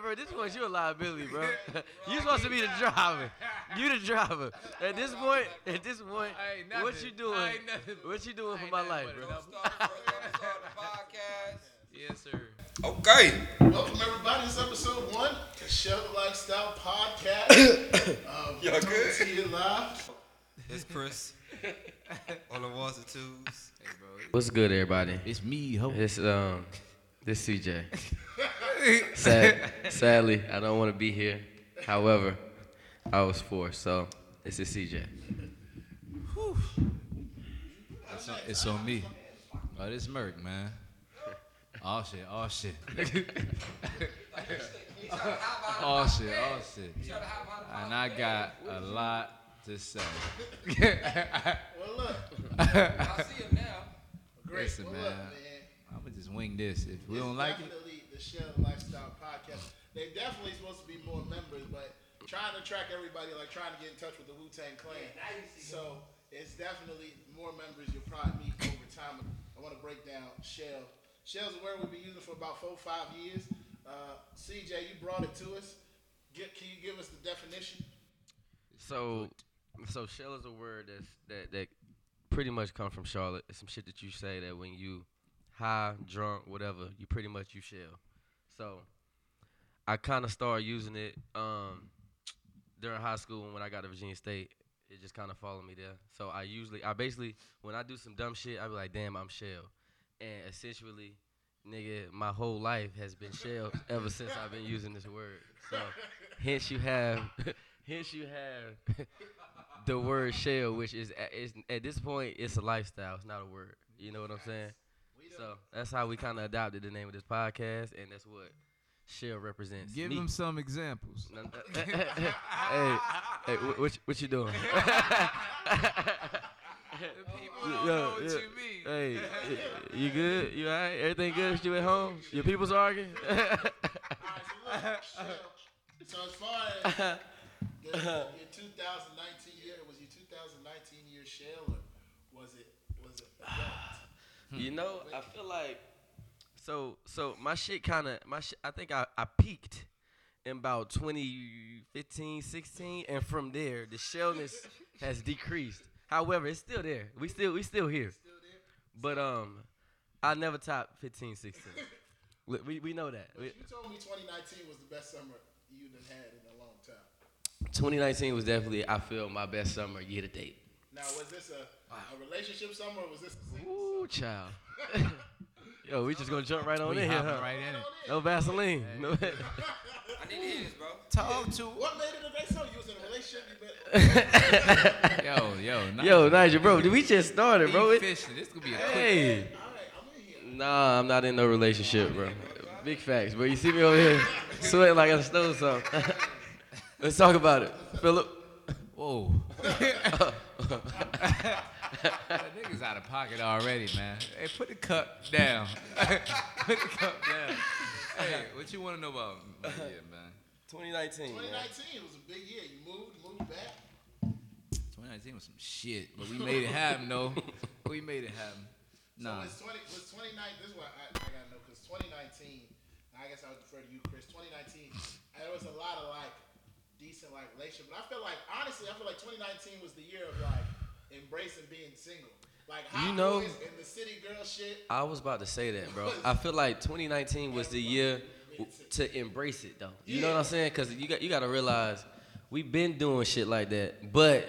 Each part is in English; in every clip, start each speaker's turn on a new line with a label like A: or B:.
A: bro, this point you a liability, bro. you supposed to be the driver. You the driver. At this point, at this point,
B: I
A: what you doing?
B: Nothing.
A: What you doing for my life, bro?
B: number.
C: Start the first episode of the podcast.
B: Yes, sir.
C: Okay.
D: Welcome everybody. This is episode one, the Shell Lifestyle Podcast. um,
C: Y'all good?
D: To you live.
C: It's Chris. On the ones and twos.
B: Hey, bro.
A: What's good, everybody?
B: It's me, ho.
A: It's um, this CJ. Sad, sadly, I don't want to be here. However, I was forced, so this is CJ.
B: It's on, it's on me. Oh, this Merc, man. Oh shit, oh shit. oh shit, oh shit. And I got a lot to say.
D: Well, look.
C: I see him now.
D: Great.
B: Listen, man. I'm gonna just wing this. If we don't like it,
D: definitely the Lifestyle Podcast. They definitely supposed to be more members, but trying to track everybody, like trying to get in touch with the Wu Tang Clan. So it's definitely more members you'll probably meet over time. I want to break down Shell. Shell's a word we've been using for about four, five years. Uh, CJ, you brought it to us. Get, can you give us the definition?
A: So, so shell is a word that's that that pretty much come from Charlotte. It's some shit that you say that when you high, drunk, whatever, you pretty much you shell. So, I kind of started using it um, during high school when I got to Virginia State. It just kind of followed me there. So I usually, I basically, when I do some dumb shit, I be like, damn, I'm shell. And essentially, nigga, my whole life has been shell ever since I've been using this word. So, hence you have, hence you have the word shell, which is, a- is at this point, it's a lifestyle. It's not a word. You know what I'm saying? So that's how we kind of adopted the name of this podcast, and that's what shell represents.
B: give
A: Me.
B: him some examples.
A: No, no, uh, uh, uh, hey, hey, wh- what, you- what you doing?
B: People
A: don't know what you
B: mean.
A: hey, you good? You alright? Everything good with you at home? Your people's arguing?
D: All right, so look, Shell. So as far as the, your 2019 year, was your 2019 year Shell, or was it was it? adult?
A: You know, I feel like so so my shit kind of my shit. I think I I peaked in about 2015, 16, and from there the shellness has decreased. However, it's still there. We still we still here. But um, I never topped 15, 16. we, we we know that. We-
D: You told me 2019 was the best summer you've had in a long time.
A: 2019 was definitely I feel my best summer year to date.
D: Now, was this a, a relationship summer or was this a single?
A: Ooh, child. Yo, we just gonna jump right on
B: We
A: in here,
B: hopping
A: huh?
B: right in it.
A: No Vaseline. No.
C: I need to hear this, bro.
B: Talk to
D: What made it a great summer? You was in a relationship.
B: Yo, yo, Nigel.
A: Yo, Nigel, bro, we just started, bro.
B: Be
A: It-
B: fishing. This could be a quick.
A: hey.
D: all right, I'm in here.
A: Nah, I'm not in no relationship, bro. Big facts, bro. You see me over here sweating like I stole something. Let's talk about it, Philip.
B: Whoa. that nigga's out of pocket already, man. Hey, put the cup down. put the cup down. Hey, what you want to know about my year, man?
A: 2019.
D: 2019 was a big year. You moved, moved back.
B: 2019 was some shit, but we made it happen, though. We made it happen. Nah.
D: So was 20 was 2019. This is what I, I gotta know because 2019. I guess I would defer to you, Chris. 2019. There was a lot of like decent like relationship, but I feel like honestly, I feel like 2019 was the year of like embracing being single. Like
A: You know-
D: and the city girl shit.
A: I was about to say that, bro. I feel like 2019 was the year to embrace it, though. You know what I'm saying? Because you got you got to realize we've been doing shit like that, but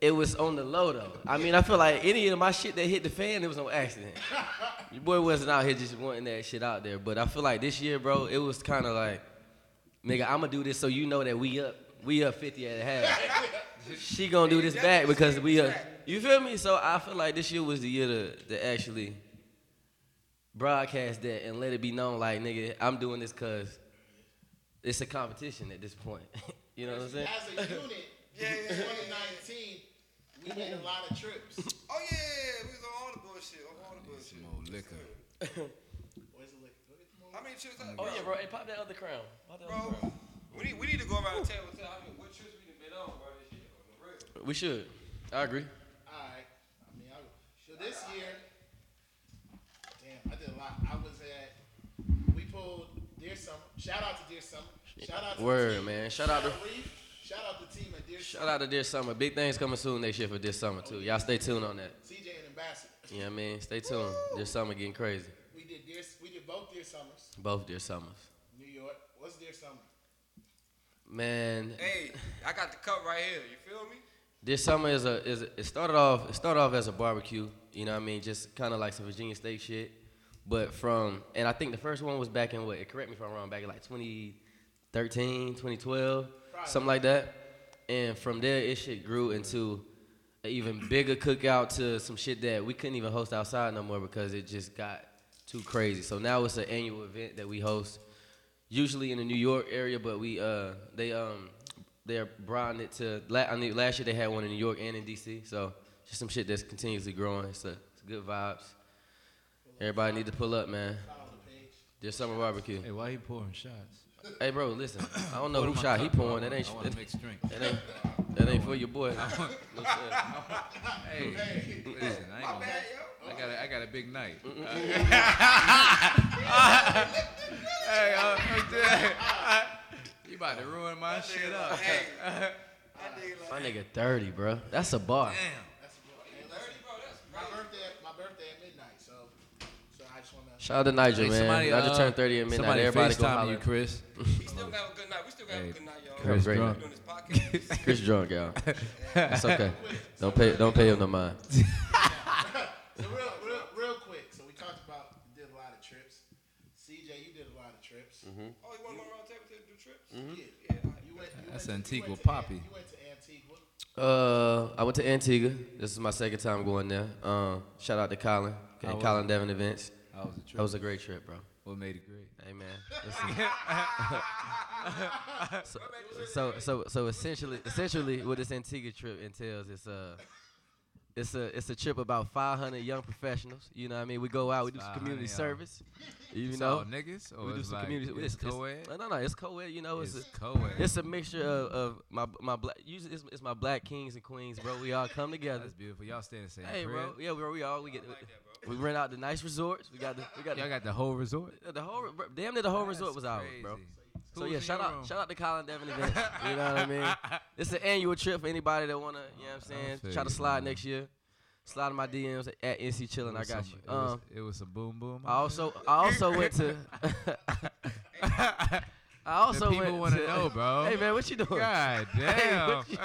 A: it was on the low though. I mean, I feel like any of my shit that hit the fan, it was no accident. Your boy wasn't out here just wanting that shit out there. But I feel like this year, bro, it was kind of like, nigga, I'ma do this so you know that we up, we up 50 at a half. she gonna do this back because we up. You feel me? So I feel like this year was the year to, to actually broadcast that and let it be known, like, nigga, I'm doing this because it's a competition at this point. you know what I'm saying?
D: As a unit, yeah, in 2019, we made a lot of trips.
C: Oh yeah, we was on all the bullshit. On all the bullshit.
B: Some more liquor.
D: Where's the liquor? Go get some more.
C: How many trips?
A: Oh yeah, bro. Hey, pop that other crown. Pop that other crown.
C: We need we need to go around the table and tell how many what trips we done been on, bro. This year, on the real.
A: We should. I agree.
D: All right. I mean, I, so this year, damn, I did a lot. I was at, we pulled Deer Dear Summer. Shout out to Dear Summer. Shout out to
A: Word,
D: the team.
A: man. Shout out to-
D: Reef. Shout out to team at Dear summer.
A: Shout out to this summer. Big things coming soon next year for this summer too. Y'all stay tuned on that.
D: CJ and Ambassador.
A: You know what I mean? Stay tuned. This summer getting crazy.
D: We did Dear, we did both Dear Summers,
A: Both dear summers.
D: New York. What's Dear Summer?
A: Man,
C: Hey, I got the cup right here. You feel me?
A: this summer is a is a, it started off it started off as a barbecue. You know what I mean? Just kind of like some Virginia State shit. But from and I think the first one was back in what? Correct me if I'm wrong. Back in like 2013, 2012, something like that. And from there, it shit grew into an even bigger cookout to some shit that we couldn't even host outside no more because it just got too crazy. So now it's an annual event that we host, usually in the New York area, but we uh they um they're broadening it to la- I mean, last year they had one in New York and in DC. So just some shit that's continuously growing. It's a it's good vibes. Everybody need to pull up, man.
D: Follow the
A: summer barbecue.
B: Hey, why he pouring shots?
A: Hey, bro, listen. I don't know who shot he pouring. That ain't
B: I want
A: that,
B: to mix drink.
A: that ain't that ain't for your boy. No.
B: Hey, listen, I ain't gonna. I got a, I got a big night. hey, uh, you about to ruin my shit up.
C: Hey,
A: My nigga 30, bro. That's a bar.
B: Damn.
D: That's hey, listen, my birthday. My birthday at midnight. So, so I just wanna.
A: Shout out to Nigel,
B: Hey,
A: man.
B: somebody,
A: Nigel
B: uh,
A: turned 30 at midnight.
B: Somebody
A: Everybody go
B: FaceTime
A: holler.
B: you, Chris.
C: he still got a good night. We still got
B: Hey,
C: a good night, y'all.
B: Chris
A: great
B: drunk.
C: Doing.
A: Chris drunk, y'all. It's okay. Don't pay don't pay him no mind.
D: So real, real, real quick. So we talked about you did a lot of trips. CJ, you did a lot of trips.
C: Oh, you want to go around table to do trips?
D: Yeah.
C: Yeah. all right.
D: You went. You
B: That's
D: went to, you
B: Antigua Poppy.
D: An- You went to Antigua.
A: Uh, I went to Antigua. This is my second time going there. Um, shout out to Colin. Okay,
B: was
A: Colin Devin, Events.
B: How was the trip?
A: That was a great trip, bro.
B: what made it great?
A: Hey man, listen. so, so so so essentially essentially what this Antigua trip entails is uh it's a it's a trip about 500 young professionals. You know what I mean? We go out, we do some community service. You know,
B: niggas or
A: we do some
B: like,
A: community.
B: It's,
A: it's,
B: co-ed.
A: It's, no, no, it's co-ed. You know, it's,
B: It's
A: a,
B: co-ed.
A: it's a mixture of, of my my black. Usually, it's, it's my black kings and queens, bro. We all come together.
B: That's beautiful. Y'all stay in the same
A: Hey,
B: crib.
A: bro. Yeah, bro. We all we get.
C: like that.
A: We rent out the nice resorts. We got the we got
B: Y'all
A: the,
B: got the whole resort.
A: the whole damn near the whole resort
B: That's
A: was ours, bro.
B: Crazy.
A: So yeah, shout
B: your
A: out
B: room?
A: shout out to Colin Devon events. you know what I mean? It's an annual trip for anybody that wanna, you know what I'm saying,
B: feel
A: try to slide
B: man.
A: next year. Slide in my DMs at NC Chillin', I got
B: some-
A: you.
B: It was,
A: Um
B: it was a boom boom.
A: I also I also went to I also went to.
B: the people want
A: to
B: to know, bro.
A: Hey man, what you doing?
B: God
A: Hey,
B: damn.
A: what you-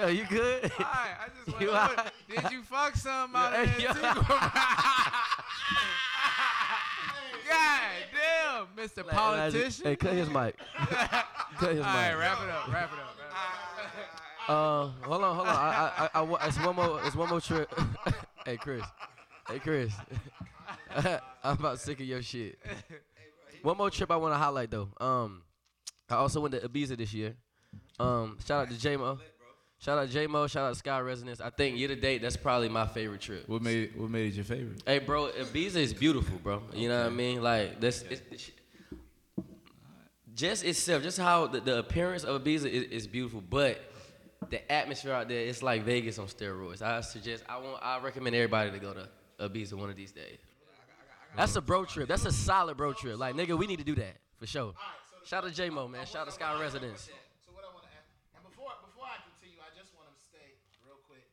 A: Yo, you good?
B: Alright, I just
A: You
B: want to know. Did you fuck something out
A: Yeah,
B: of
A: hey, yo.
B: Antigua? God Mr.
A: Like,
B: Politician.
A: Hey, cut his mic. cut his
B: All right,
A: mic.
B: wrap it up. Wrap it up.
A: Uh, hold on, hold on. I, I, I, I it's one more. It's one more trip. hey, Chris. Hey, Chris. I'm about sick of your shit. One more trip I want to highlight though. Um, I also went to Ibiza this year. Um, shout out to J-Mo. Shout out J-Mo. Shout out Sky Residence. I think year to date, that's probably my favorite trip.
B: What made what made it your favorite?
A: Hey, bro, Ibiza is beautiful, bro. You know what I mean? Like this, it's, it's, just itself, just how the, the appearance of Ibiza is, is beautiful, but the atmosphere out there, it's like Vegas on steroids. I suggest, I want, I recommend everybody to go to Ibiza one of these days. That's a bro trip. That's a solid bro trip. Like nigga, we need to do that for sure. Shout out to J Mo, man. Shout out to Sky Residence.
D: So what I want to ask, and before before I continue, I just want to state real quick,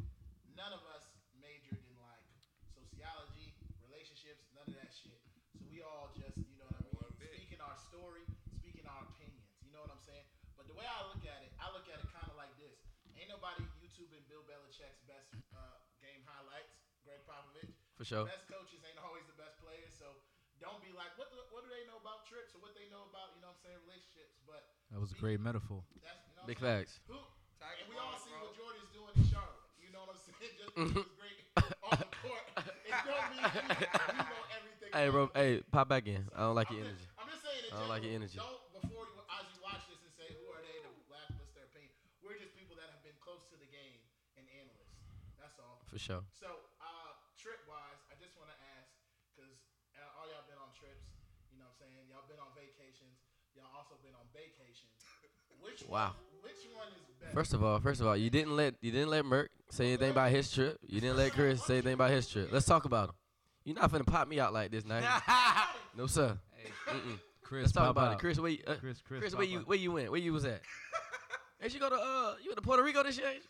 D: none of us majored in like sociology, relationships, none of that shit. So we all just, you know what I mean, speaking our story, speaking our opinions. You know what I'm saying? But the way I look at it, I look at it kind of like this: ain't nobody YouTubing Bill Belichick's best uh, game highlights, Gregg Popovich.
A: For sure.
D: Best coaches ain't always the best players, so don't be like, what do, what do they know about trips or what they know about, you know what I'm saying, relationships. But
B: That was a great metaphor.
D: that's you know
A: Big
D: what I'm saying?
A: facts.
D: Who, and we all see
C: bro.
D: what Jordan's doing in Charlotte. You know what I'm saying? Just because he great on the court, it don't mean you, you know everything.
A: Hey, bro. Hey, pop back in. I don't like
D: I'm
A: your
D: just,
A: energy.
D: I'm just saying. In
A: I don't like your energy.
D: Don't before you as you watch this and say who are they to last list their opinion. We're just people that have been close to the game and analysts. That's all.
A: For sure.
D: So, uh, trip wise, I just want to ask because uh, all y'all been on trips. You know what I'm saying? Y'all been on vacations. Y'all also been on vacations. Which
A: Wow.
D: One, which one is better?
A: First of all, first of all, you didn't let you didn't let Merc say anything about his trip. You didn't let Chris say anything about his trip. Let's talk about him. You're not finna pop me out like this, night. No sir.
B: Hey,
A: Mm-mm.
B: Chris,
A: Let's talk
B: pop
A: about
B: out.
A: it. Chris, where you, uh,
B: Chris, Chris,
A: Chris, where you where you went? Where you was at? Ain't you go to uh you went to Puerto Rico this year? ain't?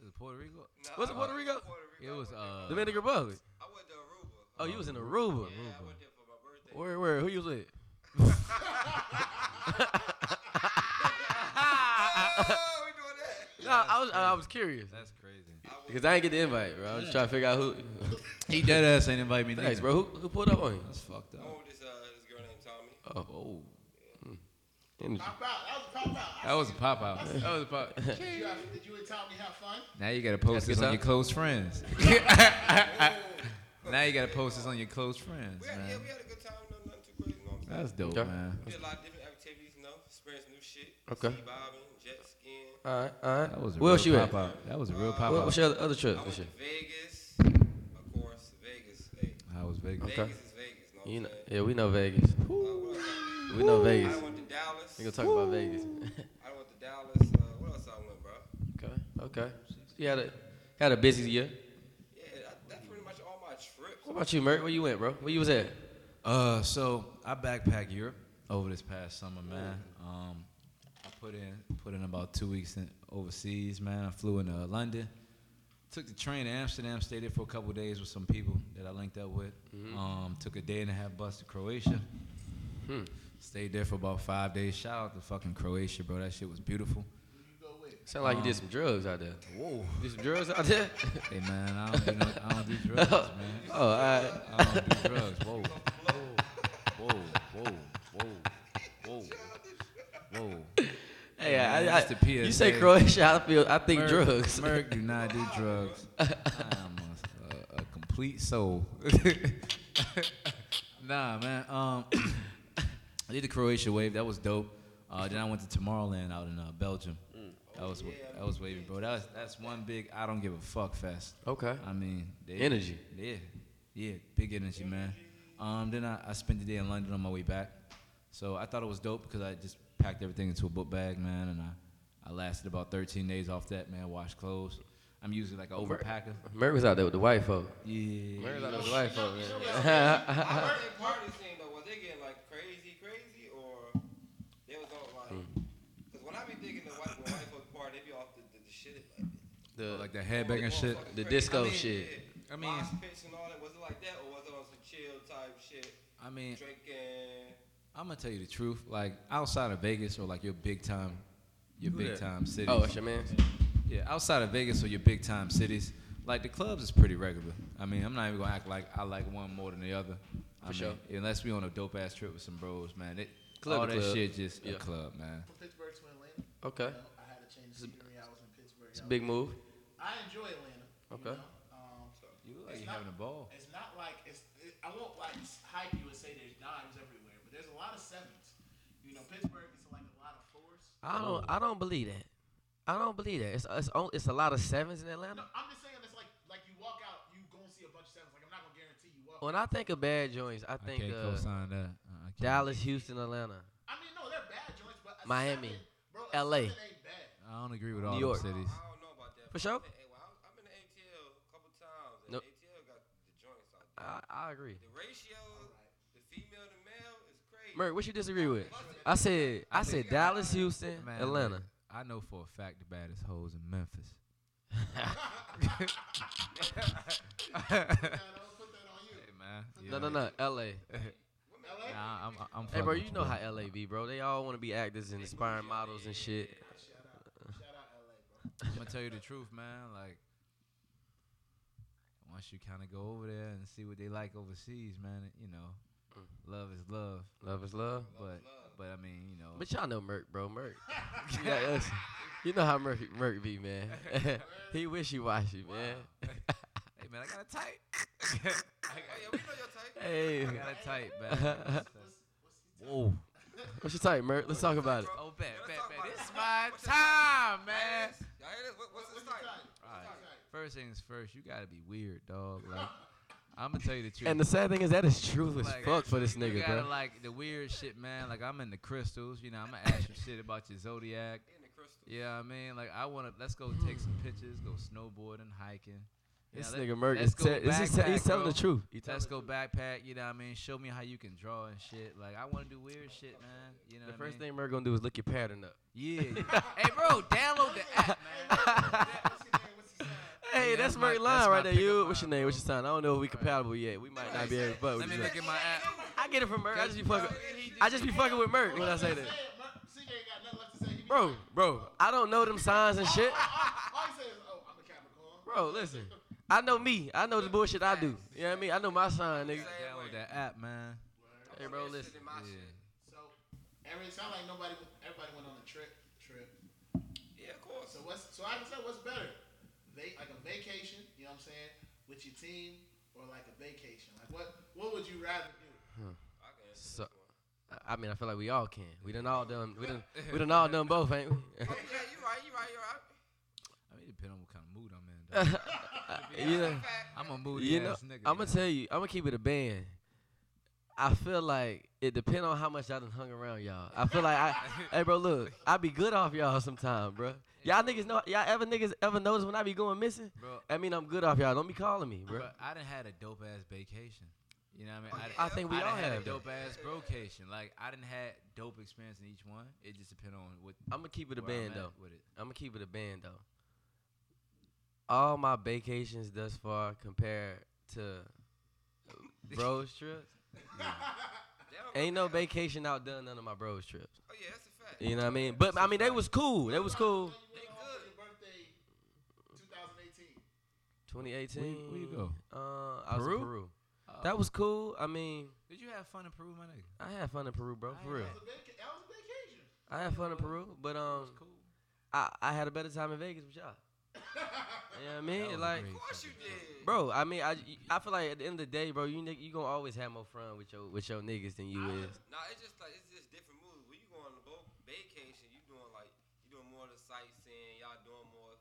B: Is it Puerto Rico?
C: Nah,
A: Was it Puerto Rico?
C: Puerto Rico.
B: It was
C: went there
B: uh.
C: for-
A: Dominican Republic.
C: I went to Aruba.
A: Oh, you was in Aruba.
C: Yeah, I went there for my birthday.
A: Where where? Who you was with?
C: Oh, we doing that.
A: No, I was I was curious
B: That's crazy.
A: because I ain't get the invite, bro. I was just trying to figure out who.
B: He dead ass ain't invite me.
A: Thanks,
B: neither.
A: bro. Who, who pulled up on you?
B: That's fucked up.
C: went with this, uh, this girl named Tommy.
A: Oh,
B: Oh,
A: energy.
D: Pop out. That was a pop out.
B: that was a pop out. That was a pop.
D: Did you, did you and Tommy have fun?
B: Now you gotta post
A: That's
B: this
A: good
B: on your
A: time.
B: close friends. now you gotta post this on your close friends,
C: We had, yeah,
B: man.
C: we had a good
B: That's dope,
A: Okay.
B: man.
C: We did a lot of different activities, you know, experience new shit.
A: Okay.
C: Sea bobbing, jet skiing.
A: All right, all right.
B: That was a
A: Where else
B: real
A: you
B: pop
A: at?
B: out. That was a real pop
A: What,
B: out.
A: what's your other, other
C: I went to? Vegas. Of course, Vegas. Hey,
B: How was Vegas?
A: Okay.
C: Vegas is Vegas. Know
A: You know, yeah, we know Vegas.
C: Uh, what else I-
A: We know Vegas.
C: I went to Dallas.
A: We gonna talk about Vegas.
C: I went to Dallas. Uh, what else I went, bro?
A: okay, okay. You had a had a busy year.
C: Yeah, that's pretty much all my trips.
A: What about you, Merc? Where you went, bro? Where you was at?
B: Uh, so I backpacked Europe over this past summer, man. Um, I put in put in about two weeks in overseas, man. I flew into London, took the train to Amsterdam, stayed there for a couple days with some people that I linked up with. Um, took a day and a half bus to Croatia.
A: Hmm.
B: Stayed there for about five days. Shout out to fucking Croatia, bro. That shit was beautiful.
D: You?
A: Sound like you did some drugs out there.
B: Whoa.
A: Did some drugs out there?
B: Hey man, I don't do no, I don't do drugs, man.
A: oh, all right.
B: I don't do drugs. Whoa. Whoa. Whoa. Whoa.
A: Hey,
B: Yeah,
A: I, I,
B: the
A: you say Croatia, I feel I think
B: Merc-
A: drugs.
B: Merc do not do drugs. I'm a, a, a complete soul. nah, man. Um, I did the Croatia wave. That was dope. Uh, then I went to Tomorrowland out in uh, Belgium. That was wa- that was wavy, bro. That was, that's one big I don't give a fuck fest.
A: Okay.
B: I mean, they,
A: Energy.
B: Yeah, yeah, big energy, man. Um, then I, I spent the day in London on my way back. So I thought it was dope because I just packed everything into a book bag, man, and I, I lasted about 13 days off that, man. Washed clothes. I'm usually like an overpacker.
A: Merc was out there with the white folk.
B: Yeah.
A: Merc was out there with the white folk, man.
C: I was their party scene though? Was they getting like crazy, crazy, or they was all like?
A: Hmm.
C: Because when I be thinking the white, when white folks party, they be off the, the, the shit like.
A: the
B: Like the headbanging shit.
A: The
C: crazy.
A: disco
C: I mean,
A: shit.
C: Yeah.
B: I mean-
C: Mosh pits and all that. Was it like that, or was it on some chill type shit?
B: I mean,
C: Drinking.
B: I'm gonna tell you the truth. Like outside of Vegas or like your big time, your
A: Who
B: big
A: that?
B: time cities.
A: Oh, it's your man.
B: Yeah, outside of Vegas or your big time cities, like the clubs is pretty regular. I mean, I'm not even gonna act like I like one more than the other. I
A: For
B: mean,
A: sure.
B: unless we on a dope ass trip with some bros, man. It,
A: Club
B: all that
A: club.
B: shit just
A: Yeah.
B: a club, man.
D: From Pittsburgh to Atlanta.
A: Okay.
D: You know, I had to change the scenery. I was in Pittsburgh.
A: It's a
D: I
A: big move.
D: I enjoy Atlanta. you
A: Okay.
D: know, Um,
B: You look like
D: It's
B: you
D: not-
B: having a ball.
D: It's not like it's. It, I won't like hype you and say there's dimes everywhere, but there's a lot of sevens. You know, Pittsburgh is like a lot of fours.
A: I don't. I don't believe that. I don't believe that. It's it's, only, it's a lot of sevens in
D: No,
A: Atlanta.
D: I'm just saying it's like like you walk out, you go and see a bunch of sevens. Like I'm not gonna guarantee you walk.
A: When I think of bad joints, I
B: I
A: think
B: can't
A: uh,
B: co-sign that. Uh, I can't.
A: Dallas, Houston, Atlanta.
D: I mean, no, they're bad joints, but a
A: Miami,
D: seven, bro, a
A: LA.
D: ain't bad.
B: I don't agree with
A: New
B: all
A: York.
B: those cities.
C: I don't know about that.
A: For sure.
C: I've been, hey, well, I'm- I've been to ATL a couple times, and
A: Nope.
C: ATL got the joints out there.
A: I, I agree.
C: The ratio, the female to male is crazy.
A: What you disagree with? I said I said Dallas, Houston,
B: Man,
A: Atlanta.
B: look, I know for a fact the baddest hoes in Memphis.
D: Yeah, don't put that on you.
B: Hey man.
A: No, no, no, L.A.
D: LA.
B: Nah, I'm, I'm
A: Hey, bro,
B: fucking
A: you
B: with
A: know
B: bro.
A: how L.A. be, bro. They all want to be actors and inspiring models and shit.
D: Shout out, shout out LA, bro.
B: I'm gonna tell you the truth, man. Like, once you kind of go over there and see what they like overseas, man, it- you know, love is love.
A: Love is love.
B: But, but I mean, you know,
A: But y'all know Merc, bro. Merc. yeah, you know how Merc Merc be, man. he wishy washy, man.
B: hey man, I got a type. I
C: Oh, yeah, we know your type.
A: hey.
B: got, I got a type, man.
A: Whoa. What's your type, Merc? Let's talk about it.
B: Oh, bet, bet, bet. This
C: it.
B: is my
C: What's your
B: time, man.
C: Y'all hear this? What, what's
D: What's
C: his
D: your
C: type?
D: type?
B: Alright.
D: What's your type?
B: First things first, you gotta be weird, dog. Like, I'm gonna tell you the truth.
A: And the sad thing is that is true as
B: Like,
A: fuck for this
B: you
A: nigga,
B: gotta
A: bro.
B: like the weird shit, man. Like I'm in the crystals, you know. I'm gonna ask you shit about your zodiac.
C: In the crystal.
B: Yeah, I mean, like I wanna let's go take some pictures, go snowboarding, hiking.
A: This
B: let-
A: nigga Merc is te- this is te- he's telling
B: bro.
A: the truth. He
B: Let's go backpack. You know what I mean? Show me how you can draw and shit. Like I want to do weird shit, man. You know
A: The
B: what I
A: first
B: mean?
A: thing Merc gonna do is look your pattern up.
B: Yeah. hey, bro, download the app, man.
D: What's your name? What's his sign?
A: Hey, that's
B: that's my-
A: line right there. You, what's your name? What's your sign? I don't know if we compatible yet. We might not be able to fuck
B: Let
A: with
B: me look at my app.
A: I get it from Merc. I just be fucking. I just be fucking with Merc when I say that.
D: Say it, Merc. CJ ain't got nothing left to say. He be
A: Bro, bro, I don't know them signs and shit.
D: All he says is, "Oh, I'm a Capricorn."
A: Bro, listen. I know me. I know the bullshit I do. You know what I mean? I know my sign, nigga.
B: Download that app, man.
A: Hey, bro, listen.
B: Yeah.
D: So, every sound like nobody, everybody went on a trip. Trip.
C: Yeah, of course.
D: So what's so I can say what's better, Va- like a vacation, you know what I'm saying, with your team, or like a vacation? Like what what would you rather do?
C: I can
A: So. I mean, I feel like we all can. We done all done. We done. We done all done both, ain't we?
C: Oh, yeah, you right, you right, you right.
B: I mean, it depends on what kind of mood I'm in. dog.
A: you know,
B: I'm a moody
A: you know.
B: ass nigga.
A: I'm gonna tell you. I'm gonna keep it a band. I feel like it depend on how much I done hung around y'all. I feel like I, hey bro, look, I be good off y'all sometime, bro. Y'all niggas know, y'all ever niggas ever notice when I be going missing?
B: Bro,
A: I mean, I'm good off y'all. Don't be calling me, bro.
B: bro, I done had a dope ass vacation. You know what I mean?
A: I think we
B: I
A: all
B: had
A: have
B: a dope ass brocation. Like I didn't had dope experience in each one. It just depend on what.
A: I'm gonna keep it a
B: where I'm
A: band though.
B: With it.
A: I'm gonna keep it a band though. All my vacations thus far compared to bros trips, ain't no
C: compare.
A: vacation outdone none of my bros trips.
C: Oh yeah, that's a fact.
A: You know what I mean? But I mean, they was cool. They was cool.
D: When you went home for your birthday, 2018.
A: 2018.
B: Where you- where you go?
A: Uh, I was in Peru. That was cool. I mean,
B: Did you have fun in Peru, my nigga?
A: I had fun in Peru, bro. For real.
D: That was a, vaca- that was a vacation.
A: I had fun in Peru, but um,
B: cool.
A: I, I had a better time in Vegas with y'all. You know what I mean? Like.
C: Of course you did.
A: bro. I mean, I, I feel like at the end of the day, bro, you ni- you gonna always have more fun with your with your niggas than you is.
C: Nah, it's just like it's just different moves. When you go on a boat vacation, you doing like you doing more of the sightseeing. Y'all doing more.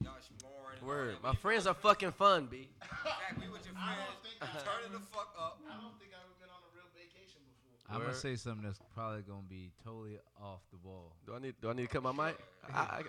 C: Y'all exploring.
A: Word. My friends are fucking fun, b.
C: Exactly. We with your
D: I don't
C: friends.
D: think
C: turning the fuck up.
D: I don't think I've ever been on a real vacation before.
B: I'm gonna say something that's probably gonna be totally off the wall.
A: Do I need do I need to cut my mic? I,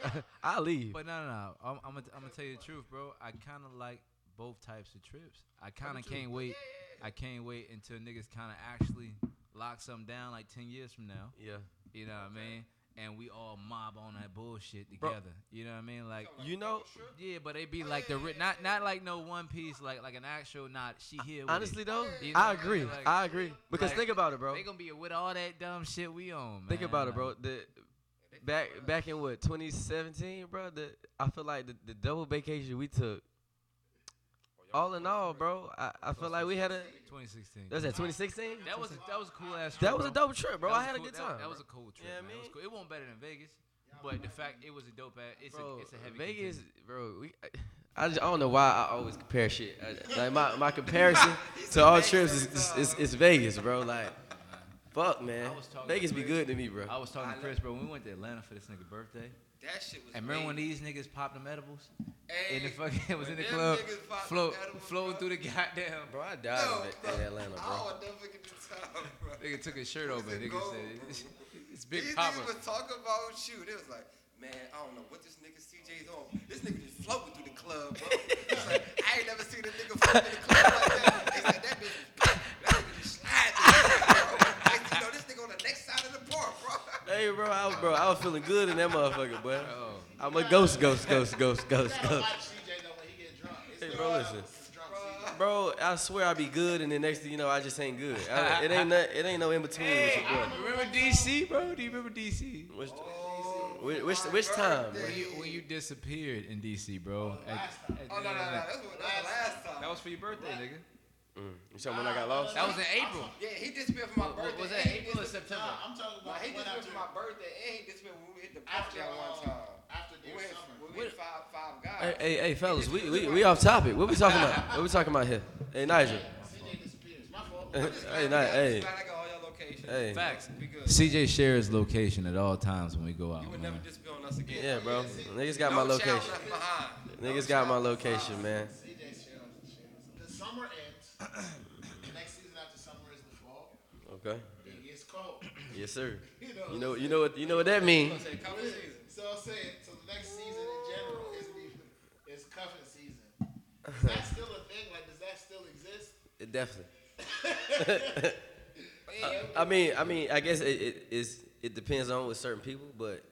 A: I, will leave.
B: But no, no, no. I'm, I'm, gonna, I'm gonna tell you the truth, bro. I kind of like both types of trips. I kind of can't wait. I can't wait until niggas kind of actually lock something down like 10 years from now.
A: yeah.
B: You know what I mean? And we all mob on that bullshit
A: Bro.
B: together. You know what I mean? Like,
A: You know,
B: yeah, but they be oh, like the ri- not not like no one piece, like like an actual not she here.
A: Honestly
B: it.
A: though,
B: You know
A: I
B: what I mean?
A: agree.
B: Like-
A: I agree. Because
B: like,
A: think about it, bro.
B: They gonna be with all that dumb shit we on. Man.
A: Think about it, bro. The back back in what 2017, bro. The I feel like the, the double vacation we took. All in all, bro, I, I feel like we had a.
B: 2016.
A: That was that 2016.
B: That was a, that was a cool ass.
A: That was a dope trip, bro. I
B: was
A: had a good time.
B: That,
A: bro.
B: was a cool trip.
A: Yeah,
B: man. It, was
A: man.
B: cool. it won't better than Vegas, but the fact it was a dope ass. It's
A: bro,
B: a it's a heavy.
A: Vegas,
B: contender.
A: bro. We, I, just, I don't know why I always compare shit. I, like my, my comparison to all trips is, is, is, is Vegas, bro. Like, fuck, man.
B: I was
A: Vegas be good to me, bro.
B: I was talking to Chris, bro. When we went to Atlanta for this nigga birthday,
C: That shit was.
B: and remember when these niggas popped them edibles
C: Hey,
B: in the fucking it was in the club,
C: niggas popped
B: flow,
C: them edibles,
B: flowing
C: bro.
B: through the goddamn.
A: Bro, I died
C: Yo,
A: of it
C: bro,
A: in Atlanta,
C: I
A: bro.
C: will never forget the time, bro.
B: Nigga took his shirt off, and nigga
C: gold,
B: said,
C: bro.
B: "It's, it's Big
C: These
B: Papa."
C: niggas was talking about shoot. It was like, man, I don't know what this nigga CJ's on. This nigga just floating through the club, bro. It's like, I ain't never seen a nigga float in the club like that. They said that bitch was packed. That nigga just slide through the club, bro. Next you know, this nigga on the next side of the park, bro.
A: Hey, bro, I was, bro, I was feeling good in that motherfucker, boy.
B: Oh.
A: I'm a ghost, ghost, ghost, ghost, ghost, ghost.
D: watch CJ though when he get drunk. It's
A: Hey, bro, listen. Bro, I swear I be good, and the next thing you know, I just ain't good. I, it ain't no, it ain't no in between with your boy.
B: Remember DC, bro? Do you remember DC?
A: Which,
C: Oh,
A: which, which, which time.
B: When you when you disappeared in DC, bro? At-
D: last time.
B: at-
C: Oh, no, no, no. That's, what, that's the last time.
B: That was for your birthday, nigga.
A: Mm. You talking when I got lost?
B: That was in April.
C: yeah, he disappeared for my
B: Was-
C: birthday.
B: was that
C: and he
B: April or
C: disappeared-
B: September?
D: Nah, I'm talking
C: Nah,
D: about
C: he
D: when
C: disappeared
D: after,
C: for my birthday, and he disappeared when we hit the
D: after,
C: that one
D: um,
C: time.
D: after
C: We
D: their
C: went,
D: summer.
C: we went five, five guys.
A: Hey, hey, hey, fellas, we, we, we off topic. What we talking about? What we talking about here? Hey, Nigel.
D: CJ disappears. My fault.
A: hey, Ni- hey,
C: Glad I got all your locations.
A: hey.
B: Facts.
C: We good.
B: CJ shares location at all times when we go out.
C: You would
B: man.
C: never disappear on us again.
A: Yeah, bro. Niggas got
C: no
A: my
C: child
A: location.
C: left behind. No
A: Niggas got my
C: child left
A: location, man.
C: behind.
D: CJ shares. The summer ends. the next season after summer is the fall.
A: Okay.
D: It gets cold.
A: Yes, sir.
D: You know.
A: You know, you know what, you know what that mean?
C: Say, couple seasons.
D: So I'm saying, so the next season in general is the is cuffing season. Is that still a thing? Like, does that still exist?
A: It definitely. I mean, I mean, I guess it, it is. It depends on with certain people, but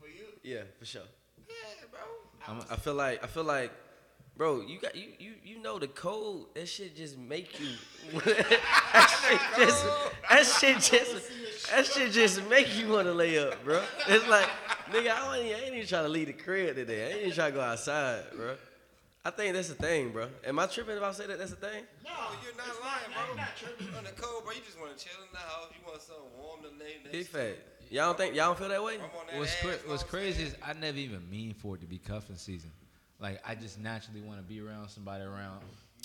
D: For you?
A: yeah, for sure.
C: Yeah, bro.
B: I'm-
A: I feel like I feel like, bro, you got you you you know the code. That shit just make you. that shit just that shit just that shit just make you want to lay up, bro. It's like, nigga, I ain't, I ain't even trying to leave the crib today. I ain't even trying to go outside, bro. I think that's the thing, bro. Am I tripping if I say that that's the thing?
D: No,
C: you're not
D: it's
C: lying,
D: not,
C: bro.
D: You're not tripping.
C: On the cold, bro, you just want to chill in the house. You want something warm to lay next
A: Big
C: to.
A: fact. Y'all don't think y'all don't feel that way?
C: I'm on that
B: What's
C: ass,
B: cra- what's crazy
C: saying?
B: is I never even mean for it to be cuffing season. Like I just naturally want to be around somebody around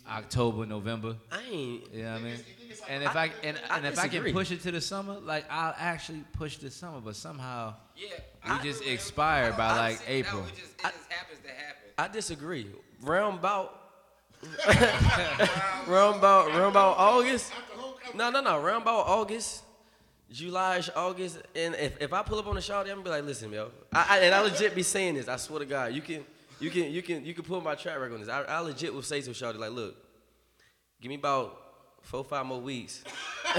B: October, November.
A: I ain't.
B: You know what I mean?
D: You think it's like
B: And if I
D: hot
B: and.
A: I
B: and if I can push it to the summer, like I'll actually push the summer. But somehow
C: Yeah.
B: We
C: I
B: just
C: agree with him.
B: expired by, like,
C: see it now,
B: April.
C: It just, it just happens to happen.
A: I disagree. Round about. round about round about August. No, no, no. Round about August, July, August, and if, if I pull up on the shawty, I'm gonna be like, listen, yo, I, I, and I legit be saying this. I swear to God, you can, you can, you can, you can put my track record on this. I, I legit will say to shawty like, look, give me about four, five more weeks.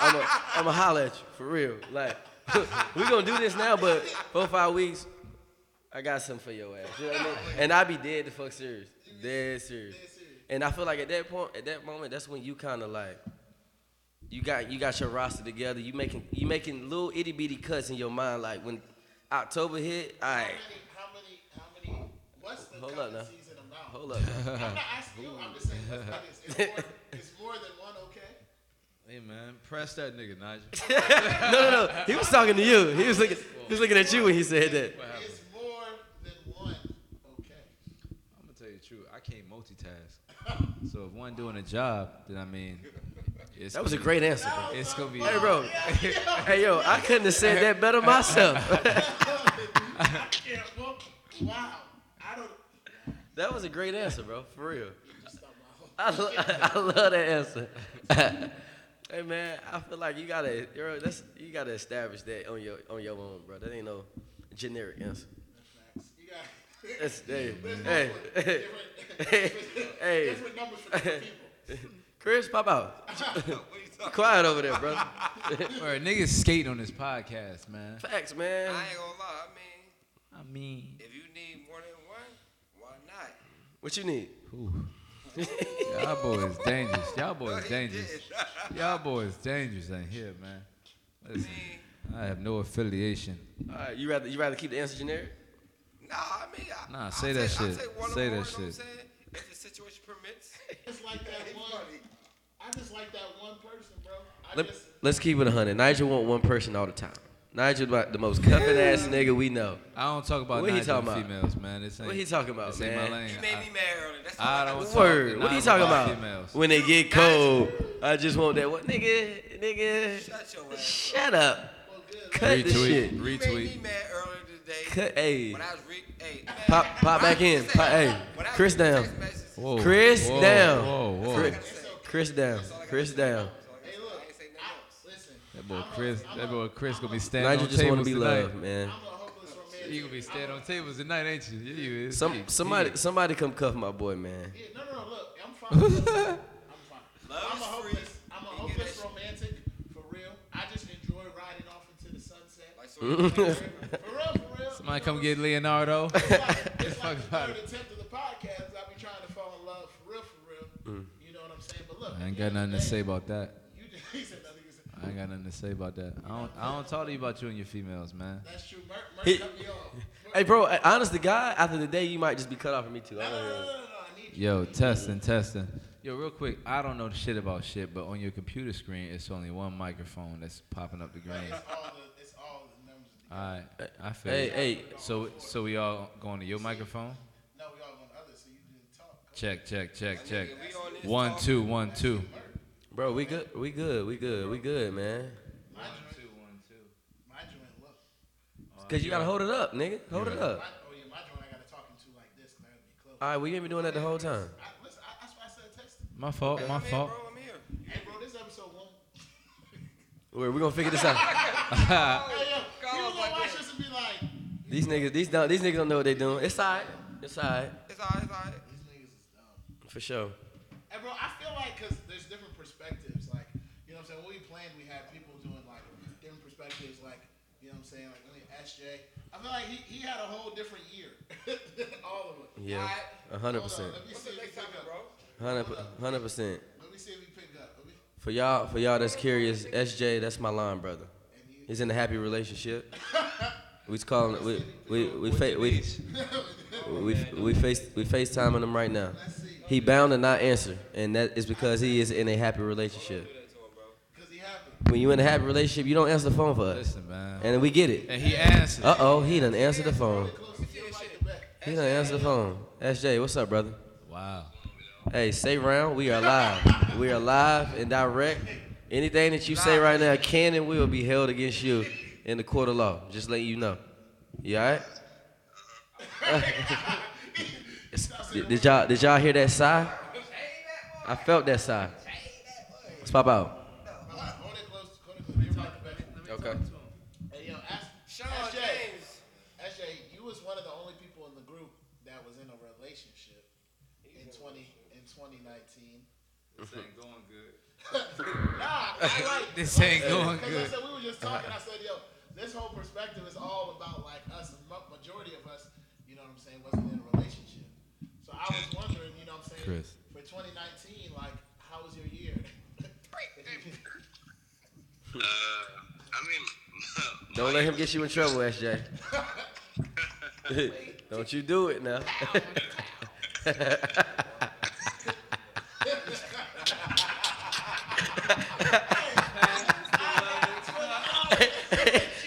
A: I'm a, I'm a holler at you for real. Like, we gonna do this now, but four, five weeks, I got something for your ass. You know what I mean? And I be dead the fuck serious, dead serious. And I feel like at that point, at that moment, that's when you kind of like, you got you got your roster together. You making you making little itty bitty cuts in your mind. Like when October hit, all right,
D: how many, how many, how many, what's the
A: Hold up
D: cuffing
A: now.
D: season amount?
A: hold up. now.
D: I'm not asking you, I'm just saying, let's do this. It's more, it's more than one, okay?
B: Hey man, press that nigga, Nigel.
A: no, no, no. He was talking to you. He was looking. He was looking at you when he said that.
D: It's more than one, okay?
B: I'm gonna tell you the truth. I can't multitask. So if one doing a job, then I mean, it's
A: That was a great answer, bro.
B: It's gonna be.
A: Hey, bro. Hey, yo, I couldn't have said that better myself.
D: Yeah, well, wow. I don't,
A: that was a great answer, bro. For real.
D: just thought my whole,
A: I, lo- I love that answer. hey man, I feel like you gotta you're, that's, you gotta establish that on your on your own, bro. That ain't no generic answer.
D: Facts. You
A: That's hey,
D: There's
A: hey, hey, hey,
D: different numbers for different people.
A: Chris, pop out.
C: what are you talking
A: Quiet over there, bro.
B: Alright, niggas skating on this podcast, man.
A: Facts, man.
C: I ain't gonna lie. I mean,
B: I mean,
C: if you need more than one, why not?
A: What you need?
B: ooh. y'all boys dangerous. Y'all
C: No,
B: boys dangerous. Y'all boys dangerous in here, man. Listen, I have no affiliation.
A: All right, you rather you rather keep the answer generic?
C: Nah, I mean, I,
B: Nah,
C: I'll
B: say
C: take-
B: that
C: I'll
B: shit.
C: one
B: Say
C: more,
B: that
C: you know what I'm
B: shit.
C: saying? If the situation permits.
D: Just like that one,
C: funny.
D: I just like that one person, bro. I
A: Let,
D: just,
A: let's keep it a hundred. Nigel want one person all the time. Nigel about the most cuffing ass nigga we know.
B: I don't talk about
A: What he talking about?
B: females, man. This ain't,
A: What he talking about,
B: this ain't
A: man?
B: my lane.
C: You made
B: I-
C: me mad earlier. That's
B: I
C: all
B: don't
C: got.
B: talk
A: Word.
B: to
A: What he
B: Nigel
A: talking
B: about
A: about?
B: females.
A: When they get cold, I just want that. What nigga? Nigga,
C: Shut your ass.
A: shut up.
D: well, good.
A: Cut the
B: Retweet.
A: shit.
C: You made
B: Retweet.
C: me mad earlier today.
A: Cut. Hey,
C: When I was re- hey, man,
A: pop, pop back in. Pop, hey,
C: when I was
A: Chris down.
B: Whoa,
A: Chris
B: whoa,
A: down.
B: Whoa, whoa.
A: Chris, Chris down. Chris down.
D: Hey, look,
C: I ain't say nothing
D: I,
C: else.
D: listen,
B: That boy Chris, that boy Chris gonna be standing
A: Nigel
B: on
A: just want
B: tables
A: to be
B: tonight.
A: loved, man.
D: I'm a hopeless romantic.
B: You gonna be standing on tables tonight, ain't you? Yeah, you is.
A: Some
B: Yeah,
A: somebody
B: yeah.
A: somebody come cuff my boy, man.
D: Yeah, no, no, no, look, I'm fine. I'm fine.
C: Love
D: I'm a
C: is
D: hopeless, I'm a hopeless romantic, for real. I just enjoy riding off into the sunset.
C: Like, so
D: for real, for real.
B: Somebody come get Leonardo.
D: It's like, it's
B: Fuck
D: like the
B: about
D: third
B: it.
D: attempt of the podcast. I be trying to fall in love for real, for real. Mm. You know what I'm saying? But look,
B: I ain't got nothing to say about that.
D: You just, he said nothing. He said,
B: I ain't got nothing to say about that. I don't. I don't talk to you about you and your females, man.
D: That's true. Merc, Merc
A: He-
D: cut me off.
A: Hey, bro. uh, Honest to God, after the day, you might just be cut off from me too. I
D: No, no,
A: don't
D: no, no,
A: know.
D: no, no, I need you.
B: Yo, testing, testing. Yo, real quick, I don't know shit about shit, but on your computer screen, it's only one microphone that's popping up the green.
D: It's all the, it's all the numbers.
B: All right, I feel.
A: Hey,
B: it.
A: hey.
B: So, so we all going to your microphone?
D: No, we all on others, so you didn't talk.
B: Check, check, check, check.
C: we on this
B: One,
C: talk.
B: two, one, two.
A: Bro, we good. We good. We good. We good, man.
D: My joint, my joint, look.
A: Oh, cause you gotta hold it up, nigga. Hold it up.
D: My, oh yeah, my joint I gotta talk into like this, cause I gotta be close.
A: All right, we ain't been doing that the whole time.
D: I, listen, I, that's why I said text.
B: My fault, my
C: I'm here,
B: fault.
C: bro. I'm here.
D: Hey, bro, this episode won't.
A: We're, we gonna figure this out.
D: Hey, yo, people gonna watch this and be like,
A: These niggas, these don't, these niggas don't know what they doing. It's alright. It's alright.
C: It's alright. It's alright.
D: these niggas is dumb.
A: For sure.
D: And bro, I feel like because there's different perspectives. Like, you know what I'm saying? When we planned, we had people doing like different perspectives. Like, you know what I'm saying? Like, I mean, SJ. I feel like he, he had a whole different year. All of it.
A: Yeah.
D: Alright,
A: A hundred
D: hold on,
A: percent.
D: Let me
C: What's
D: see
C: the
D: if we
C: next
D: pick
C: topic,
D: up.
C: bro?
A: Hundred hundred percent.
D: Let me see if we pick up. Me,
A: For y'all, for y'all that's curious, SJ, that's my line brother. He's in a happy relationship. We call him. We we we fa- we oh, we we face we FaceTiming him right now. He bound to not answer, and that is because he is in a happy relationship.
D: Because he happy.
A: When you in a happy relationship, you don't answer the phone for us,
B: Listen, man.
A: and we get it.
B: And he answered.
A: Uh oh, he done answered the phone.
D: Close if you don't like the bet.
A: He done answered the phone. SJ, what's up, brother?
B: Wow.
A: Hey, stay round. We are live. We are live and direct. Anything that you say right now can and will be held against you in the court of law. Just letting you know. You alright? did, did y'all did y'all hear that sigh? I felt that sigh. Let's pop out.
D: Hold it close. Hold it close. Let me talk about it.
A: Okay.
D: Hey, yo, ask,
C: Sean
D: SJ,
C: James.
D: SJ, you was one of the only people in the group that was in a relationship in 20 in 2019.
B: This ain't going good.
D: Nah, I like
B: This ain't going good.
D: Because I said we were just talking. I said, yo, this whole perspective is all about like us. Majority of us, you know what I'm saying, wasn't in a relationship. So I was wondering, you know what I'm saying,
B: Chris.
D: for 2019, like, how was your year?
E: Uh, I mean,
A: Don't let him get you in trouble, SJ. Don't you do it now.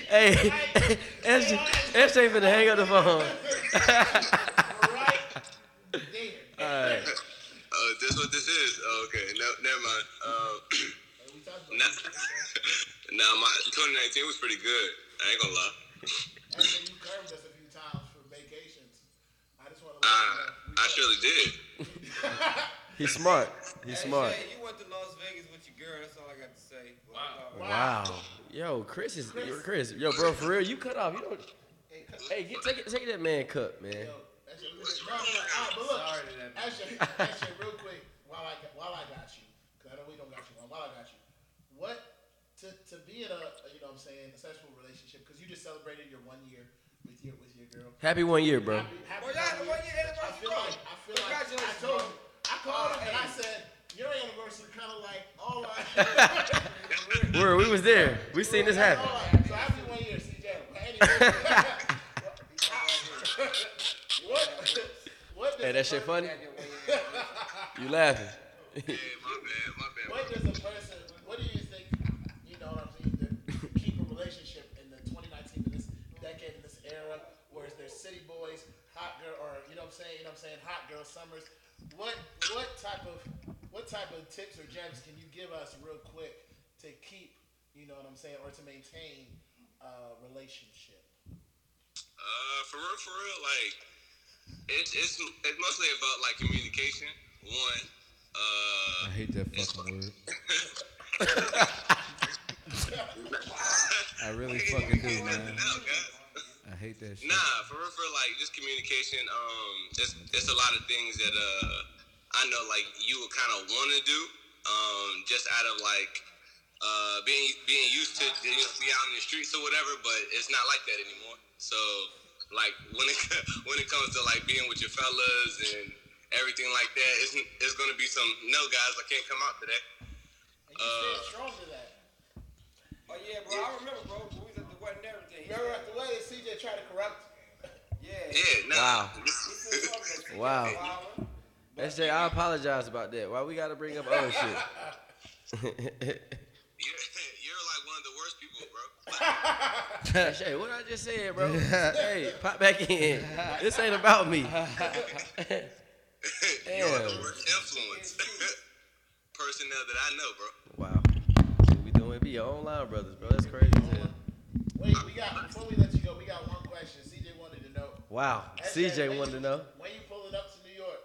A: hey, SJ, SJ finna hang up the phone.
D: right there.
A: Alright.
E: oh, this what this is. Oh, okay, no, never mind. Uh, nah, nah, my 2019 was pretty good. I ain't gonna lie.
D: And then you curved us a few times for vacations. I just want to let
E: Uh. I surely did.
A: He's smart. He's
C: Hey,
A: smart.
C: Shay, you went to Las Vegas with your girl. That's all I got to say. Wow.
A: Wow. Yo, Chris is Chris. Yo, bro, for real, you cut off. You don't.
D: Hey,
A: Hey, get, take it, take that man cup, man.
D: Yo, that's your, no, no, no, all right, but look,
B: Sorry to that man.
D: actually, actually, real quick, while I while I got you, because I know we don't got you on, while I got you, what to to be in a you know what I'm saying a successful relationship because you just celebrated your one year with your with your girl.
A: Happy one year, bro.
D: Happy, happy
C: Well, y'all had one year
D: I
C: anniversary,
D: feel
C: bro.
D: like I feel like I told
C: bro.
D: you. I called him and I said your anniversary kind of like all I.
A: Where we was there. We seen this happen.
D: All right, so happy one year, CJ. Anyway, what what does
A: Hey, that shit funny? You laughing?
E: Yeah, my bad, my bad.
D: What does a person? What do you think? You know what I'm saying? To keep a relationship in the 2019 in this decade in this era, where there's city boys, hot girl, or you know what I'm saying? You know what I'm saying? Hot girl summers. What what type of what type of tips or gems can you give us real quick to keep? You know what I'm saying, or to maintain a relationship?
E: Uh, for real, for real, like it's it's it's mostly about like communication. One, uh,
B: I hate that fucking word. I really fucking do, man.
E: Now, guys.
B: I hate that shit.
E: Nah, for real, for like just communication. Um, it's it's a lot of things that uh I know like you would kind of want to do. Um, just out of like uh being being used to you know be out in the streets or whatever, but it's not like that anymore. So like when it when it comes to like being with your fellas and everything like that, it's it's gonna be some no guys I can't come out today.
D: And you stand strong to that.
C: Oh, yeah, bro. I remember, bro. We was at the wedding and everything. He
D: Remember at the way CJ tried to corrupt.
C: Yeah.
E: Yeah, nah.
A: Wow.
C: He said something that
A: Wow.
C: CJ
A: SJ, I apologize about that. Why we gotta bring up other shit?
E: You're, you're like one of the worst people, bro.
A: SJ, what I just said, bro? hey, pop back in. This ain't about me.
E: You're the worst influence personnel that I know, bro.
A: Wow. We doing? Be your own line brothers, bro. That's crazy as
D: we got before we let you go, we got one question. CJ wanted to know.
A: Wow. CJ wanted to know.
D: When you pulling up to New York?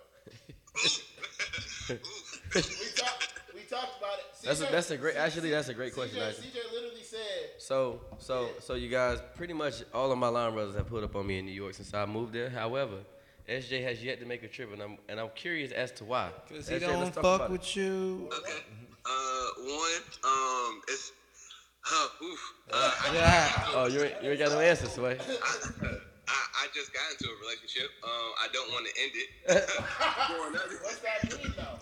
D: We talked. We talked about it.
A: That's a, that's a great. Actually, that's a great question.
D: CJ,
A: Actually.
D: CJ literally said,
A: So, so, so you guys, pretty much all of my line brothers have put up on me in New York since I moved there. However, SJ has yet to make a trip, and I'm and I'm curious as to why.
B: Cause he
A: SJ,
B: don't fuck
A: about it.
B: with you.
F: Okay. Uh, one, um, it's, huh, oof. Uh, I,
B: Yeah.
A: Oh, you ain't, you ain't got no answers, Sway.
F: I, I just got into a relationship. Um, I don't want to end it.
D: What's that mean though?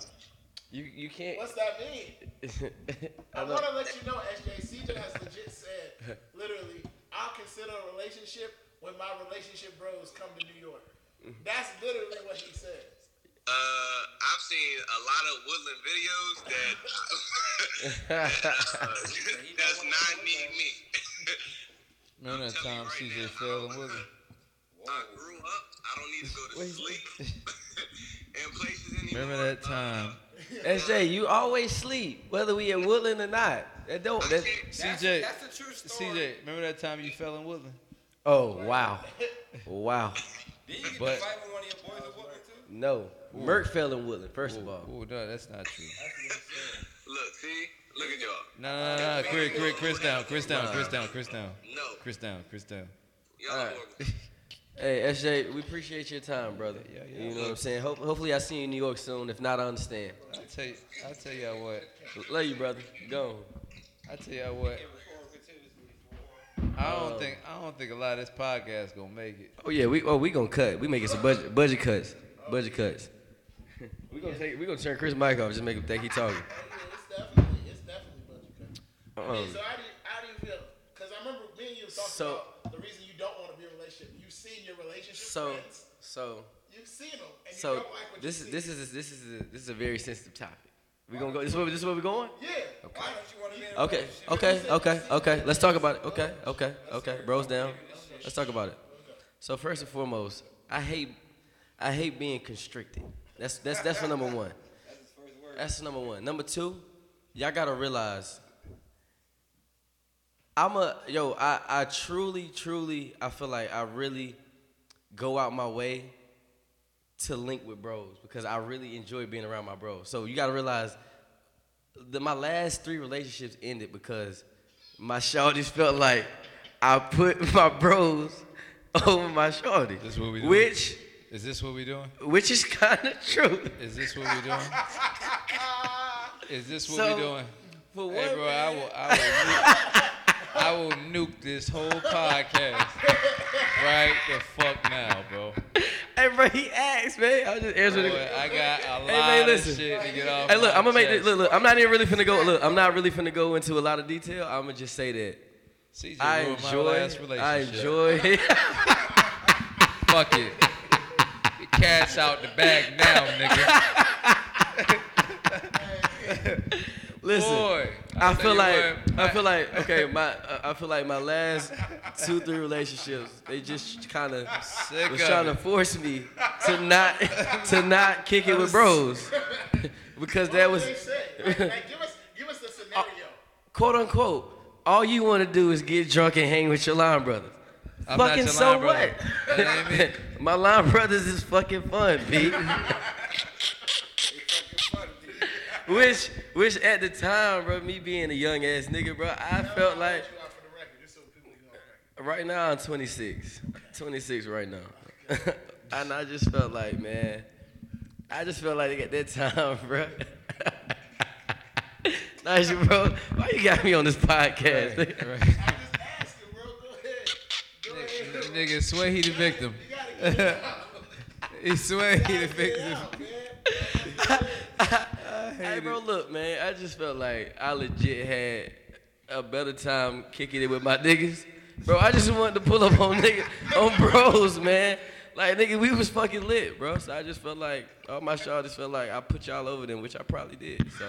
A: You you can't.
D: What's that mean? I
A: I
D: want to let you know, SJ. CJ has legit said, literally, I'll consider a relationship when my relationship bros come to New York. That's literally what he says.
F: Uh, I've seen a lot of woodland videos that, that uh, does not need me.
B: Remember that
F: telling
B: time
F: right
B: CJ
F: now,
B: fell in
F: I-
B: with him?
F: I grew up. I don't need to go to sleep in places anymore.
B: Remember that time?
A: SJ, you always sleep, whether we in Woodland or not. That don't. That,
C: That's,
B: CJ,
C: that's a true story.
B: CJ, remember that time you fell in Woodland?
A: oh wow, wow.
C: Did you get
B: But-
C: to fight with one of your boys at Woodland too?
A: No, Merc fell in Woodland. First of all,
B: ooh, no, that's not true.
F: Look, see, look at y'all.
B: No, no, no, no, Chris, Chris, Chris down, Chris down, Chris down, Chris down,
F: No,
B: Chris down, Chris down.
F: y'all
A: All
F: are
A: right.
F: horrible.
A: hey SJ, we appreciate your time, brother.
B: Yeah, yeah.
A: You know what I'm saying? Hope, hopefully, I see you in New York soon. If not, I understand.
B: I'll tell you, I tell y'all what,
A: Love you, brother. Go.
B: I'll tell y'all what. I don't um, think, I don't think a lot of this podcast gonna make it.
A: Oh yeah, we oh we gonna cut. We making some budget budget cuts. Budget cuts. We gonna take we gonna turn Chris mic off. Just make him think he talking.
D: It's definitely, it's definitely budget cut. I mean,
A: Um,
D: so how do you, how do you feel? Because I remember me and you talking
A: So-
D: about the reason you don't want to be in a relationship. You've seen your relationship
A: so
D: friends.
A: so
D: You've seen them, and
A: so
D: don't like what
A: this
D: you
A: is
D: see.
A: this is this is a, this is a very sensitive topic. We gonna go. This is where this is where we going.
D: yeah.
C: Why don't you want to be in a
A: Okay,
C: relationship?
A: okay, okay, okay. Let's talk about it. Okay, okay, okay. Bros down. Let's talk about it. So first and foremost, I hate I hate being constricted. That's that's that's for number one.
C: That's his first word.
A: That's number one. Number two, y'all gotta realize I'm a yo, I, I truly, truly I feel like I really go out my way to link with bros because I really enjoy being around my bros. So you gotta realize that my last three relationships ended because my shorties felt like I put my bros over my shorty.
B: This what we doing?
A: Which
B: Is this what we're doing?
A: which is kinda true.
B: Is this what we're doing? Is this what
A: So,
B: we doing?
A: For
B: Hey,
A: one
B: bro, I will, I will, nuke, I will nuke this whole podcast right the fuck now, bro.
A: Hey, bro, he asked, man. I was just answering.
B: Boy,
A: the-
B: I got a lot
A: Hey, man,
B: of
A: listen.
B: shit to get off.
A: Hey, look, I'm gonna make this. Look, look. I'm not even really finna go. Look, I'm not really finna go into a lot of detail. I'm gonna just say that
B: CJ
A: I enjoy. I enjoy.
B: Fuck it. Get cash out the bag now, nigga.
A: Listen,
B: Boy,
A: I
B: tell
A: feel like
B: what,
A: I feel like okay. My uh, I feel like my last two three relationships they just kind of was trying
B: it.
A: to force me to not to not kick it with bros because that was
D: do? Like, like, give us, give us the scenario.
A: quote unquote. All you want to do is get drunk and hang with your line brothers.
B: I'm not
A: fucking
B: your
A: so
B: line brother.
A: what?
B: That ain't me.
A: My line brothers is fucking fun, B. which, which at the time, bro, me being a young ass nigga, bro, I felt like
D: You out for the record, just so people know the record.
A: right now I'm 26, 26 right now, and I just felt like, man, I just felt like at that time, bro. Nice, bro. Why you got me on this podcast?
B: Right, right.
D: I'm just asking, bro. Go ahead. Go ahead.
B: Nigga swear he the victim.
D: You gotta get it out.
B: He swear he the victim.
A: Hey, bro, look, man. I just felt like I legit had a better time kicking it with my niggas. Bro, I just wanted to pull up on niggas, on bros, man. Like, nigga, we was fucking lit, bro. So I just felt like, all my shawties felt like I put y'all over them, which I probably did. So,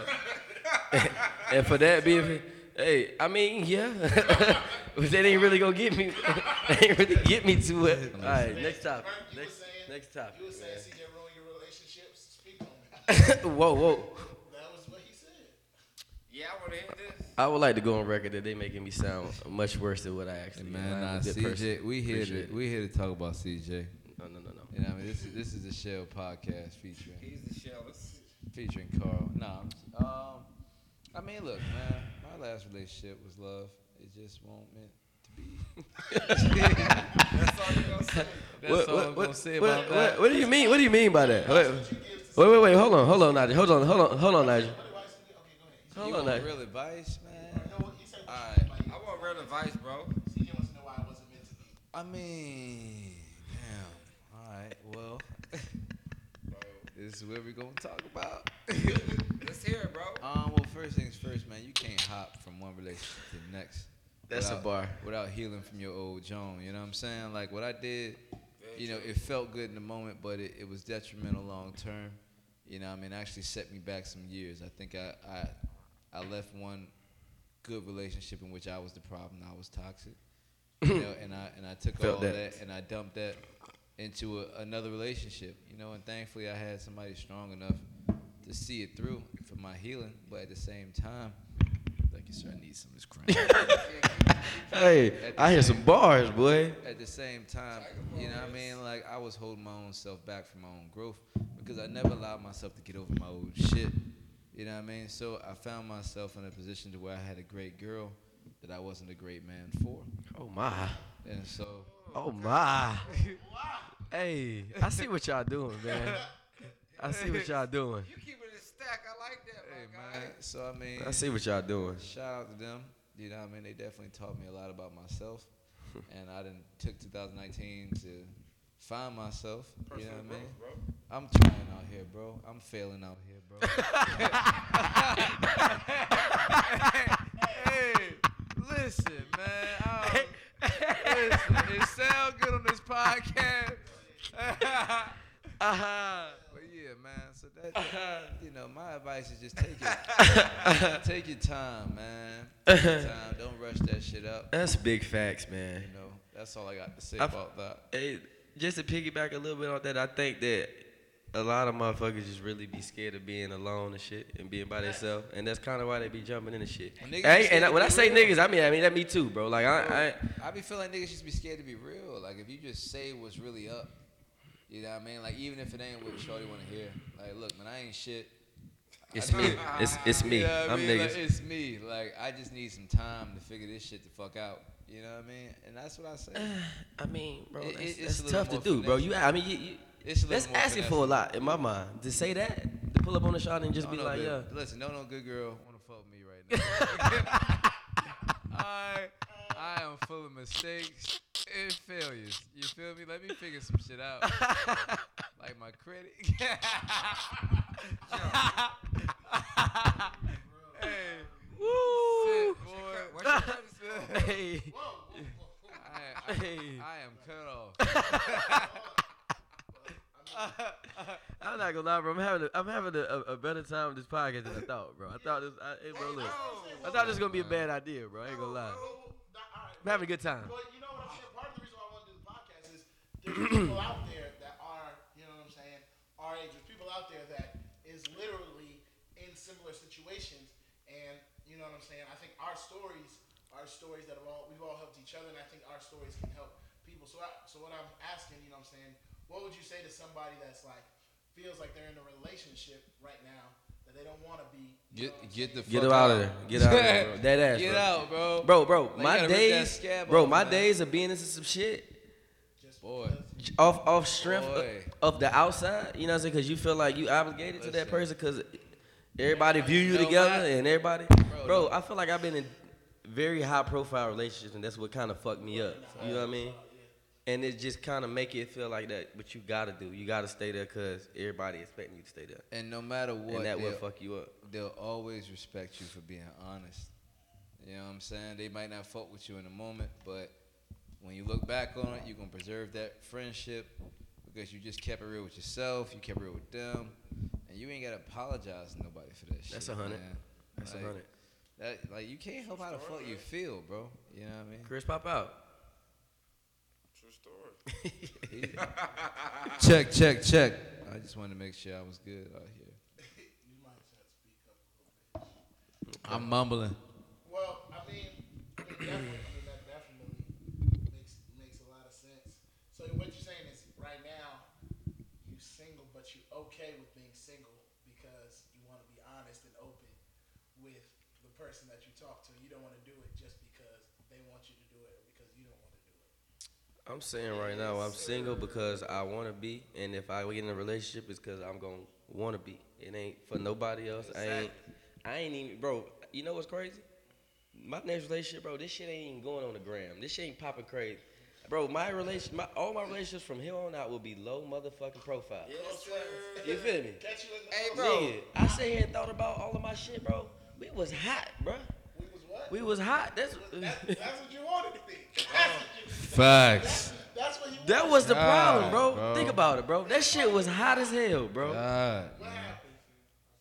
A: and for that being, hey, I mean, yeah. but that ain't really gonna get me, that ain't really get me to it. All right, next topic.
D: Frank, you were
A: Next,
D: saying-
A: next topic.
D: You were saying CJ ruined your relationships. Speak on that.
A: whoa, whoa.
D: That was what he said.
C: Yeah, I want to hear this.
A: I would like to go on record that they making me sound much worse than what I actually am.
B: Man,
A: I'm
B: nah, CJ,
A: person.
B: we here
A: Appreciate
B: to
A: it.
B: we here to talk about CJ.
A: No, no, no, no.
B: You know, what I mean, this is this is the Shell podcast featuring
C: He's the shellest.
B: featuring Carl. Nah, I'm um, I mean, look, man, my last relationship was love. It just won't meant to be.
C: That's all you gonna say.
B: That's
A: What,
B: all
A: what,
B: I'm
A: what
B: gonna say
A: What,
B: about
A: what,
B: that?
A: what do you mean? What do you mean by that? Wait, wait, wait, wait. Hold on, hold on, Nigel. Hold on, hold on, hold on, Nigel. Hold
B: You
A: on,
B: want
A: Nigel.
B: real advice, man?
C: All right, I want real advice, bro.
D: CJ wants to know why I wasn't meant to be.
B: I mean, damn. All right, well, this is what we're gonna talk about.
C: Let's hear it, bro.
B: Um, well, first things first, man. You can't hop from one relationship to the next.
A: That's a bar.
B: Without healing from your old Joan, you know what I'm saying? Like what I did, you know, it felt good in the moment, but it, it was detrimental long term. You know, what I mean, it actually set me back some years. I think I, I, I left one good relationship in which I was the problem. I was toxic. You know, and I and I took
A: Felt
B: all
A: that.
B: that. and I dumped that into a, another relationship. You know, and thankfully I had somebody strong enough to see it through for my healing. But at the same time, thank you, sir. I need some of this crown.
A: Hey, I hear some bars, boy.
B: at the same time, you know what I mean? Like I was holding my own self back from my own growth because I never allowed myself to get over my old shit. You know what I mean? So I found myself in a position to where I had a great girl that I wasn't a great man for.
A: Oh my.
B: And so
A: Oh my. Hey, I see what y'all doing, man. I see what y'all doing.
C: You keep it in stack. I like that,
B: hey
C: my guy.
B: man, so I mean
A: I see what y'all doing.
B: shout out to them. You know what I mean? They definitely taught me a lot about myself. and I didn't took 2019 to find myself. You know what I mean? I'm trying out here, bro. I'm failing out here, bro. hey, listen, man. I don't- listen, it sound good on this podcast.
A: Uh-huh.
B: Yeah, man. So that, you know, my advice is just take it, take your time, man. Take your time. Don't rush that shit up.
A: That's big facts, man.
B: You know, that's all I got to say
A: I've-
B: about that.
A: Hey, just to piggyback a little bit on that, I think that a lot of motherfuckers just really be scared of being alone and shit and being by themselves, and that's kind of why they be jumping into shit.
B: Well, niggas
A: Hey, and I- when I say
B: real.
A: niggas, I mean I mean that me too, bro. Like I, I
B: I be feeling like niggas just be scared to be real. Like if you just say what's really up, you know what I mean? Like even if it ain't what Shorty want to hear. like look, man, I ain't shit.
A: it's me, it's it's me.
B: You know what I
A: I'm
B: mean?
A: niggas.
B: Like, it's me. Like I just need some time to figure this shit the fuck out. You know what I mean? And that's what I say.
A: I mean, bro,
B: It-
A: that's,
B: it- it's
A: that's tough to
B: more
A: do, bro.
B: finesse.
A: You, I mean, you, you
B: It's a little
A: that's
B: more
A: asking
B: finesse
A: for a lot in my mind to say that, to pull up on the shot and just
B: Don't
A: be
B: know,
A: like,
B: babe.
A: yeah.
B: Listen, no, no good girl want to fuck with me right now. I, I am full of mistakes and failures. You feel me? Let me figure some shit out. like my credit. hey,
A: Woo!
B: shit, boy.
C: What's your credit score?
A: Hey,
B: I, I,
A: Hey.
B: I am cut off.
A: I'm not gonna lie, bro. I'm having a, I'm having a, a, a better time with this podcast than I thought, bro. I thought this, I, hey, bro, look, I thought this was gonna be a bad idea, bro. I ain't gonna lie. I'm having a good time.
D: But you know what I'm saying? Part of the reason why I want to do the podcast is there's people out there that are, you know what I'm saying, our age. There's people out there that is literally in similar situations, and you know what I'm saying. I think our stories are stories that have all we've all helped each other, and I think our stories can help people. So, I, so what I'm asking, you know what I'm saying, what would you say to somebody that's like feels like they're in a relationship right now that they don't want to be? you
B: Get,
D: what I'm
B: get the
D: saying?
A: Get
B: fuck
A: her out of there. Get out of there, bro. Dead ass,
B: Get
A: bro.
B: out, bro.
A: Bro, bro,
B: Like, you
A: my
B: gotta rip that
A: days,
B: scab
A: bro,
B: off,
A: my
B: man.
A: days of being into some shit
D: Just
B: Boy.
A: off off strength of,
B: Boy.
A: of the outside. You know what I'm saying? Because you feel like you obligated to that person because everybody view you together and everybody.
B: Bro,
A: Bro. I feel like I've been in very high profile relationships and that's what kind of fucked me up. You know what I mean? And it just kind of make it feel like that, but you gotta do. You gotta stay there because everybody expecting you to stay there,
B: And no matter what,
A: and that will fuck you up.
B: they'll always respect you for being honest. You know what I'm saying? They might not fuck with you in the moment, but when you look back on it, you're gonna preserve that friendship because you just kept it real with yourself, you kept it real with them, and you ain't gotta apologize to nobody for that shit.
A: That's a hundred.
B: man.
A: That's a
B: Like,
A: hundred.
B: That like you can't help how the fuck you feel, bro. You know what I mean?
A: Chris, pop out.
C: True story.
B: check, check, check. I just wanted to make sure I was good out here.
D: You might have to speak up a little bit.
B: I'm mumbling.
D: Well, I mean, I mean, definitely, I mean, that definitely makes makes a lot of sense. So what you're saying is, right now, you single, but you okay with being single because you want to be honest and open with the person that you talk to. You don't want to do it just because they want you to do it or because you don't want to do it.
A: I'm saying right now, I'm single because I want to be, and if I get in a relationship, it's because I'm gonna want to be. It ain't for nobody else. I ain't. I ain't even, bro. You know what's crazy? My next relationship, bro. This shit ain't even going on the gram. This shit ain't popping crazy, bro. My relation, my all my relationships from here on out will be low motherfucking profile.
C: Yes, sir.
A: You feel me?
D: Catch you in the
C: Hey, bro.
A: Nigga, I sat here and thought about all of my shit, bro. We was hot, bro.
D: We was what?
A: We was hot. That's
D: That, that's what you wanted to be. That's what you,
B: Facts.
D: that's what you
A: that was the problem, bro.
B: bro.
A: Think about it, bro. That shit was hot as hell, bro.
B: God,
D: What happened?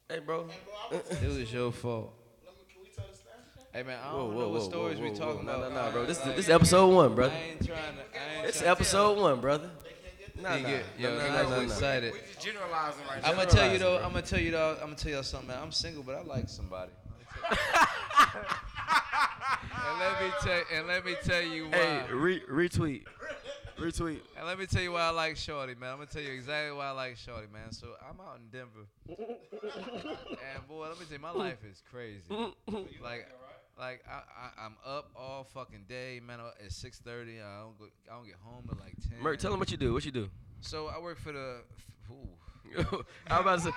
A: Hey, bro.
D: Hey, bro,
B: it was your fault.
D: let me, can we tell the story?
B: Hey man, I don't
A: whoa,
B: know
A: whoa,
B: what stories
A: whoa,
B: we talking
A: whoa.
B: about.
A: No, no, no, bro. This,
B: Like,
A: this episode one, brother.
B: I ain't trying to. I ain't
A: It's
B: trying
A: episode one, brother. Nah,
B: You
A: nah.
B: get, yo,
A: Nah,
B: he
A: nah, nah, nah.
B: excited.
C: We just generalizing right now.
B: I'm gonna tell you though.
A: bro.
B: I'm gonna tell you though. I'm gonna tell y'all something, man. I'm single, but I like somebody. and let me tell and let me tell you why.
A: Hey, re- retweet. Retweet.
B: And let me tell you why I like Shorty, man. I'm gonna tell you exactly why I like Shorty, man. So I'm out in Denver, and boy, let me tell you, my life is crazy. Like, like I, I, I'm up all fucking day, man. At 6:30, I don't go, I don't get home at like 10.
A: Merc, tell him what you do. What you do?
B: So I work for the. Ooh,
A: I'm about to say.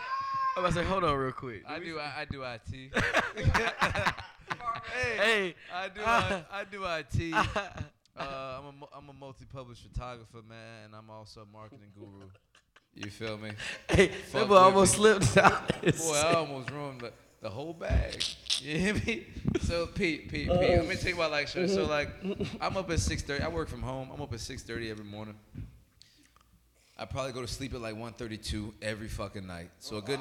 A: I was about to say, hold on real quick.
B: I do. I, I do IT. hey,
A: Hey.
B: I do. I, I do IT. Uh, I'm a mu- I'm a multi-published photographer, man, and I'm also a marketing guru. You feel me?
A: hey,
B: Fuck
A: that boy almost
B: with
A: slipped out.
B: Boy, I almost ruined the, the whole bag. You hear me? So Pete, Pete, Pete. Let me tell you about like shit. So like, I'm up at 6:30. I work from home. I'm up at 6:30 every morning. I probably go to sleep at like 1:32 every fucking night. So a good.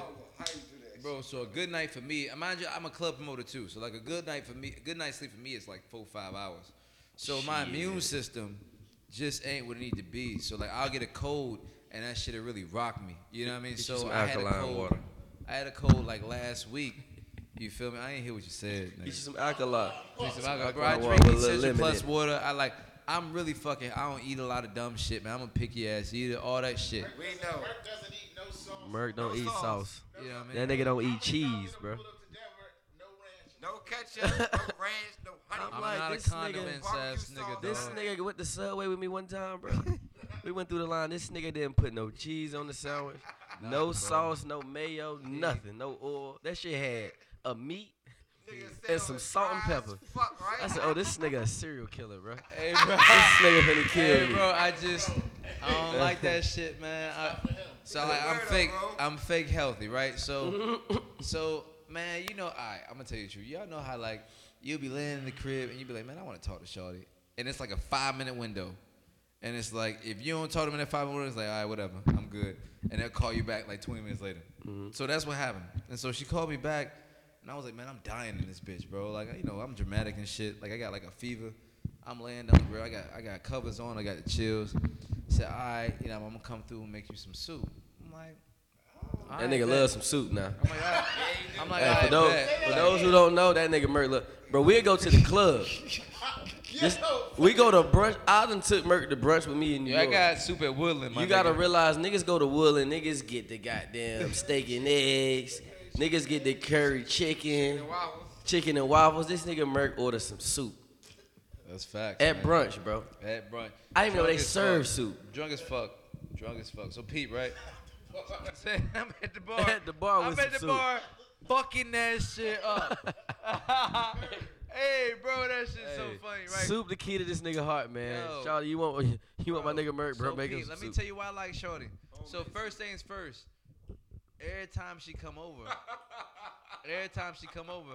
C: How you do that?
B: Bro, so a good night for me. Mind you, I'm a club promoter too. So like a good night for me, a good night's sleep for me is like four five hours. So my immune system just ain't what it need to be. So like I'll get a cold and that shit'll really rock me. You know what I mean?
A: Get
B: so I had a cold.
A: water.
B: I had a cold like last week. You feel me? I ain't hear what you said.
A: Get you
B: nigga.
A: some alkaline.
B: Drink some
A: alkaline
B: Bro, I drink Essential Plus water. I like. I'm really fucking. I don't eat a lot of dumb shit, man. I'm a picky ass eater. All that shit.
C: We know.
D: Merc doesn't eat no sauce.
A: Merc don't
C: No
A: eat
C: sauce.
A: sauce.
B: You know what I mean?
A: That nigga don't eat cheese, bro.
D: Pulled up to Denver, no ranch.
C: No ketchup, no ranch, no honey.
A: I'm
B: I'm
A: like,
B: not
A: this
B: a
A: nigga-
B: condiments ass
C: Barbecue
B: nigga.
A: This
B: dog.
A: nigga went to Subway with me one time, bro. we went through the line. This nigga didn't put no cheese on the sandwich, no sauce, no mayo, nothing, no oil. That shit had a meat
C: Nigga
A: and some
C: it
A: salt and pepper.
C: Fuck, right?
A: I said, oh, this nigga a serial killer, bro.
B: Hey, bro.
A: This nigga finna kill
B: Hey,
A: me.
B: bro, I just I don't like that shit, man. I, so like I'm fake. I'm fake healthy, right? So, so man, you know, I I'm gonna tell you the truth. Y'all know how like you'll be laying in the crib and you'll be like, man, I want to talk to Shorty, and it's like a five minute window, and it's like if you don't talk to them in that five minute window, it's like all right, whatever, I'm good, and they'll call you back like 20 minutes later. Mm-hmm. So that's what happened, and so she called me back, and I was like, man, I'm dying in this bitch, bro. Like you know, I'm dramatic and shit. Like I got like a fever. I'm laying down, bro. I got I got covers on. I got the chills. Said, all right, you know, I'm gonna come through and make you some soup. I'm like, all
A: That
B: right,
A: nigga
B: bet.
A: loves some soup now.
B: I'm like, all right. I'm like,
A: Hey,
B: all
A: for
B: right,
A: those
B: bet.
A: for those who don't know, that nigga Merc look, bro. We'll go to the club. This- we go to brunch. I done took Merc to brunch with me in New
B: Yeah, I got soup at Woodland. My
A: you gotta
B: nigga.
A: realize niggas go to Woodland, niggas get the goddamn steak and eggs, niggas get the curry chicken,
C: Waffles.
A: chicken and waffles. This nigga Merc ordered some soup
B: That's facts.
A: at
B: man.
A: brunch, bro.
B: At brunch.
A: I didn't know
B: Drunk
A: they serve
B: fuck.
A: soup.
B: Drunk as fuck. Drunk as fuck. So Pete, right? I'm at the bar.
A: At the bar
B: I'm at
A: some
B: the
A: soup.
B: bar, fucking that shit up. hey, bro, that shit's so
A: Hey,
B: funny, right?
A: Soup the key to this nigga heart, man.
B: Yo.
A: Shawty, you want you want my nigga Merc, bro?
B: So
A: Make him
B: Pete,
A: some
B: let me tell you why I like Shorty. So first things first. Every time she come over, every time she come over,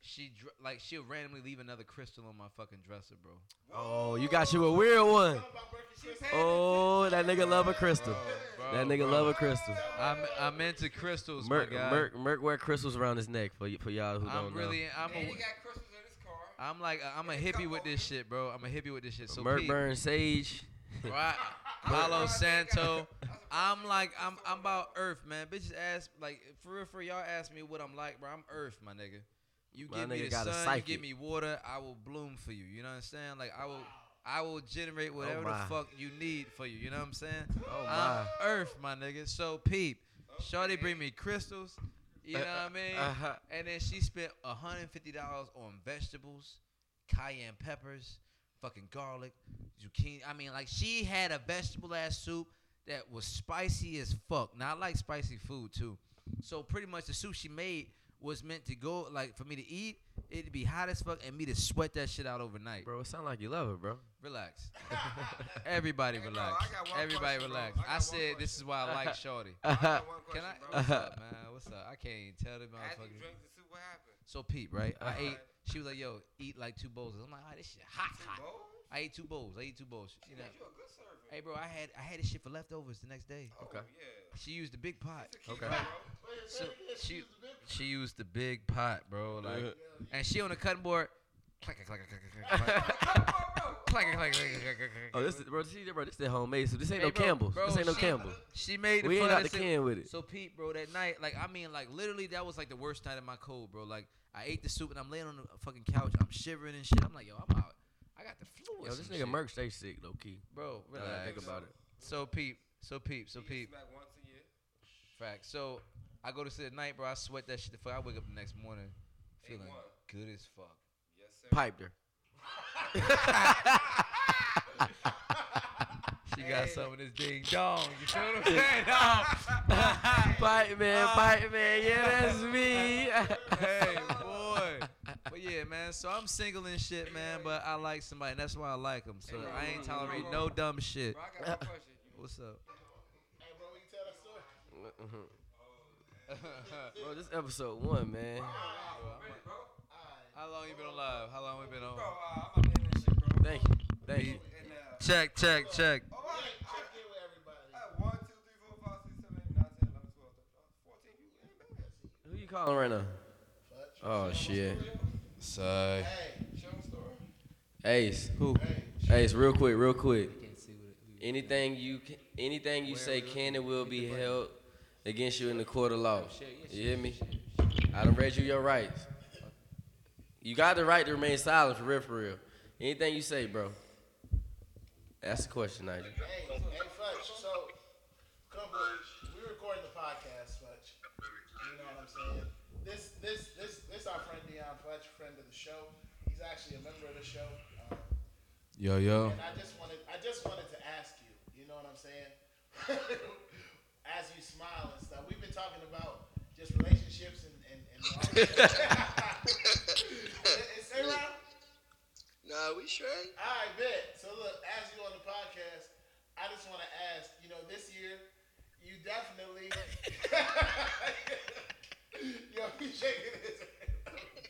B: she dr- like she'll randomly leave another crystal on my fucking dresser, bro.
A: Oh, you got you a weird one. Oh, that nigga love a crystal. That nigga love a crystal.
B: I'm I'm into crystals,
A: Merc,
B: my guy.
A: Merc, Merc wear crystals around his neck for y- for y'all who
B: I'm
A: don't
B: really I'm
C: And he
B: a
C: got crystals in his car.
B: I'm like I'm a hippie with this shit, bro. I'm a hippie with this shit. So
A: know. Merc
B: Pete,
A: burn sage.
B: Right? Palo Santo. I'm like I'm I'm about Earth, man. Bitches ask like for real, for y'all ask me what I'm like, bro. I'm Earth, my nigga. You
A: My
B: give me
A: nigga
B: the
A: got a
B: sun, you
A: psychic.
B: give me water, I will bloom for you. You know what I'm saying? Like I will. I will generate whatever the
A: Oh my.
B: fuck you need for you. You know what I'm saying?
A: Oh
B: I'm
A: my.
B: Earth, my nigga. So peep, Shorty bring me crystals. You know what I mean?
A: Uh-huh.
B: And then she spent $150 on vegetables, cayenne peppers, fucking garlic, zucchini. I mean, like she had a vegetable ass soup that was spicy as fuck. Now I like spicy food too, so pretty much the soup she made was meant to go like for me to eat. It'd be hot as fuck and me to sweat that shit out overnight.
A: Bro, it sound like you love her, bro.
B: Relax. Everybody
C: Hey, bro,
B: relax.
C: I got one
B: Everybody
C: question, bro.
B: relax.
C: I got
B: I
C: one
B: said this is why I like Shorty.
C: I got one
B: Can I?
C: bro.
B: What's up, man? What's up? I can't even tell them motherfuckers.
C: the soup, what happened?
B: So Pete, right? I
C: Uh-huh.
B: ate. She was like, "Yo, eat like two bowls." I'm like, "Ah, this shit hot,
C: Two
B: hot."
C: bowls?
B: I ate two bowls. I ate two bowls. You know.
C: You a good servant.
B: Hey, bro, I had I had this shit for leftovers the next day.
C: Oh,
A: Okay.
C: yeah.
B: She used the big pot.
C: It's a keeper,
A: Okay.
C: bro.
B: So
D: say it again.
B: she
D: Use the big-
B: she used the big pot, bro. Like,
A: Uh-huh.
B: and she on the cutting board. Clack, clack, clack, clack, clack, clack. Clack, clack, clack, clack, clack, clack,
A: Oh, this is, bro, see, bro, this is homemade. So this ain't
B: Hey,
A: no
B: bro,
A: Campbell's.
B: bro,
A: this ain't no
B: she-
A: Campbell's.
B: She made the
A: We ain't
B: fun
A: out the can with it.
B: So Pete, bro, that night, like I mean, like literally, that was like the worst night of my cold, bro. Like I ate the soup and I'm laying on the fucking couch, I'm shivering and shit. I'm like, yo, I'm out. I got the flu.
A: Yo, this nigga
B: shit.
A: Merc stay sick, low key.
B: bro.
A: Now that think about it.
B: So Pete, so Pete, so
C: You
B: Pete.
C: get once a year.
B: Fact. So I go to sleep at night, bro. I sweat that shit. The fuck. I wake up the next morning feeling good as fuck.
C: Yes, sir.
A: Piped her.
B: She got some of this ding dong. You feel what I'm saying?
A: Pipe man,
B: Uh,
A: pipe man, yeah, that's me.
B: hey, boy. But yeah, man. So I'm single and shit, man. But I like somebody. And that's why I like them. So
C: Hey, bro,
B: I ain't
C: bro,
B: tolerating no
C: bro.
B: dumb shit.
C: Bro, I got one question.
B: What's up?
D: Hey, bro, we can tell that story.
A: bro, this episode one, man.
C: Ready, bro?
B: How long you been on live? How long we been on?
C: Bro, uh, I'm about to end this shit, bro.
A: Thank you, thank you.
C: And, uh,
B: Check, check, check.
C: oh,
D: Yeah,
C: I-
D: check in with everybody.
C: I- one, two, three, four, five, six, seven, eight, nine, 10, 11, 12, 13, 14. You ain't bad.
A: Who you calling right now?
D: Fudge.
A: Oh shit,
B: Say.
D: Hey,
C: Show the story.
A: Ace. Who?
D: hey.
A: Ace, real quick, real quick. Anything you, ca- anything you say can and will be held against you in the court of law. You hear me? I done read you your rights. You got the right to remain silent for real, for real. Anything you say, bro. That's the question, Nigel.
D: Hey, hey, Fudge. So, couple, we recording the podcast, Fudge. You know what I'm saying? This, this, this, this our friend Dion Fudge, friend of the show. He's actually a member of the show. Um,
B: Yo, yo.
D: and I just wanted, I just wanted to ask you. You know what I'm saying? As you smile and stuff, we've been talking about just relationships and and. and Is it around?
F: Nah, we straight.
D: All right, bet. So look, as you on the podcast, I just want to ask. You know, this year, you definitely. yo, he shaking his head.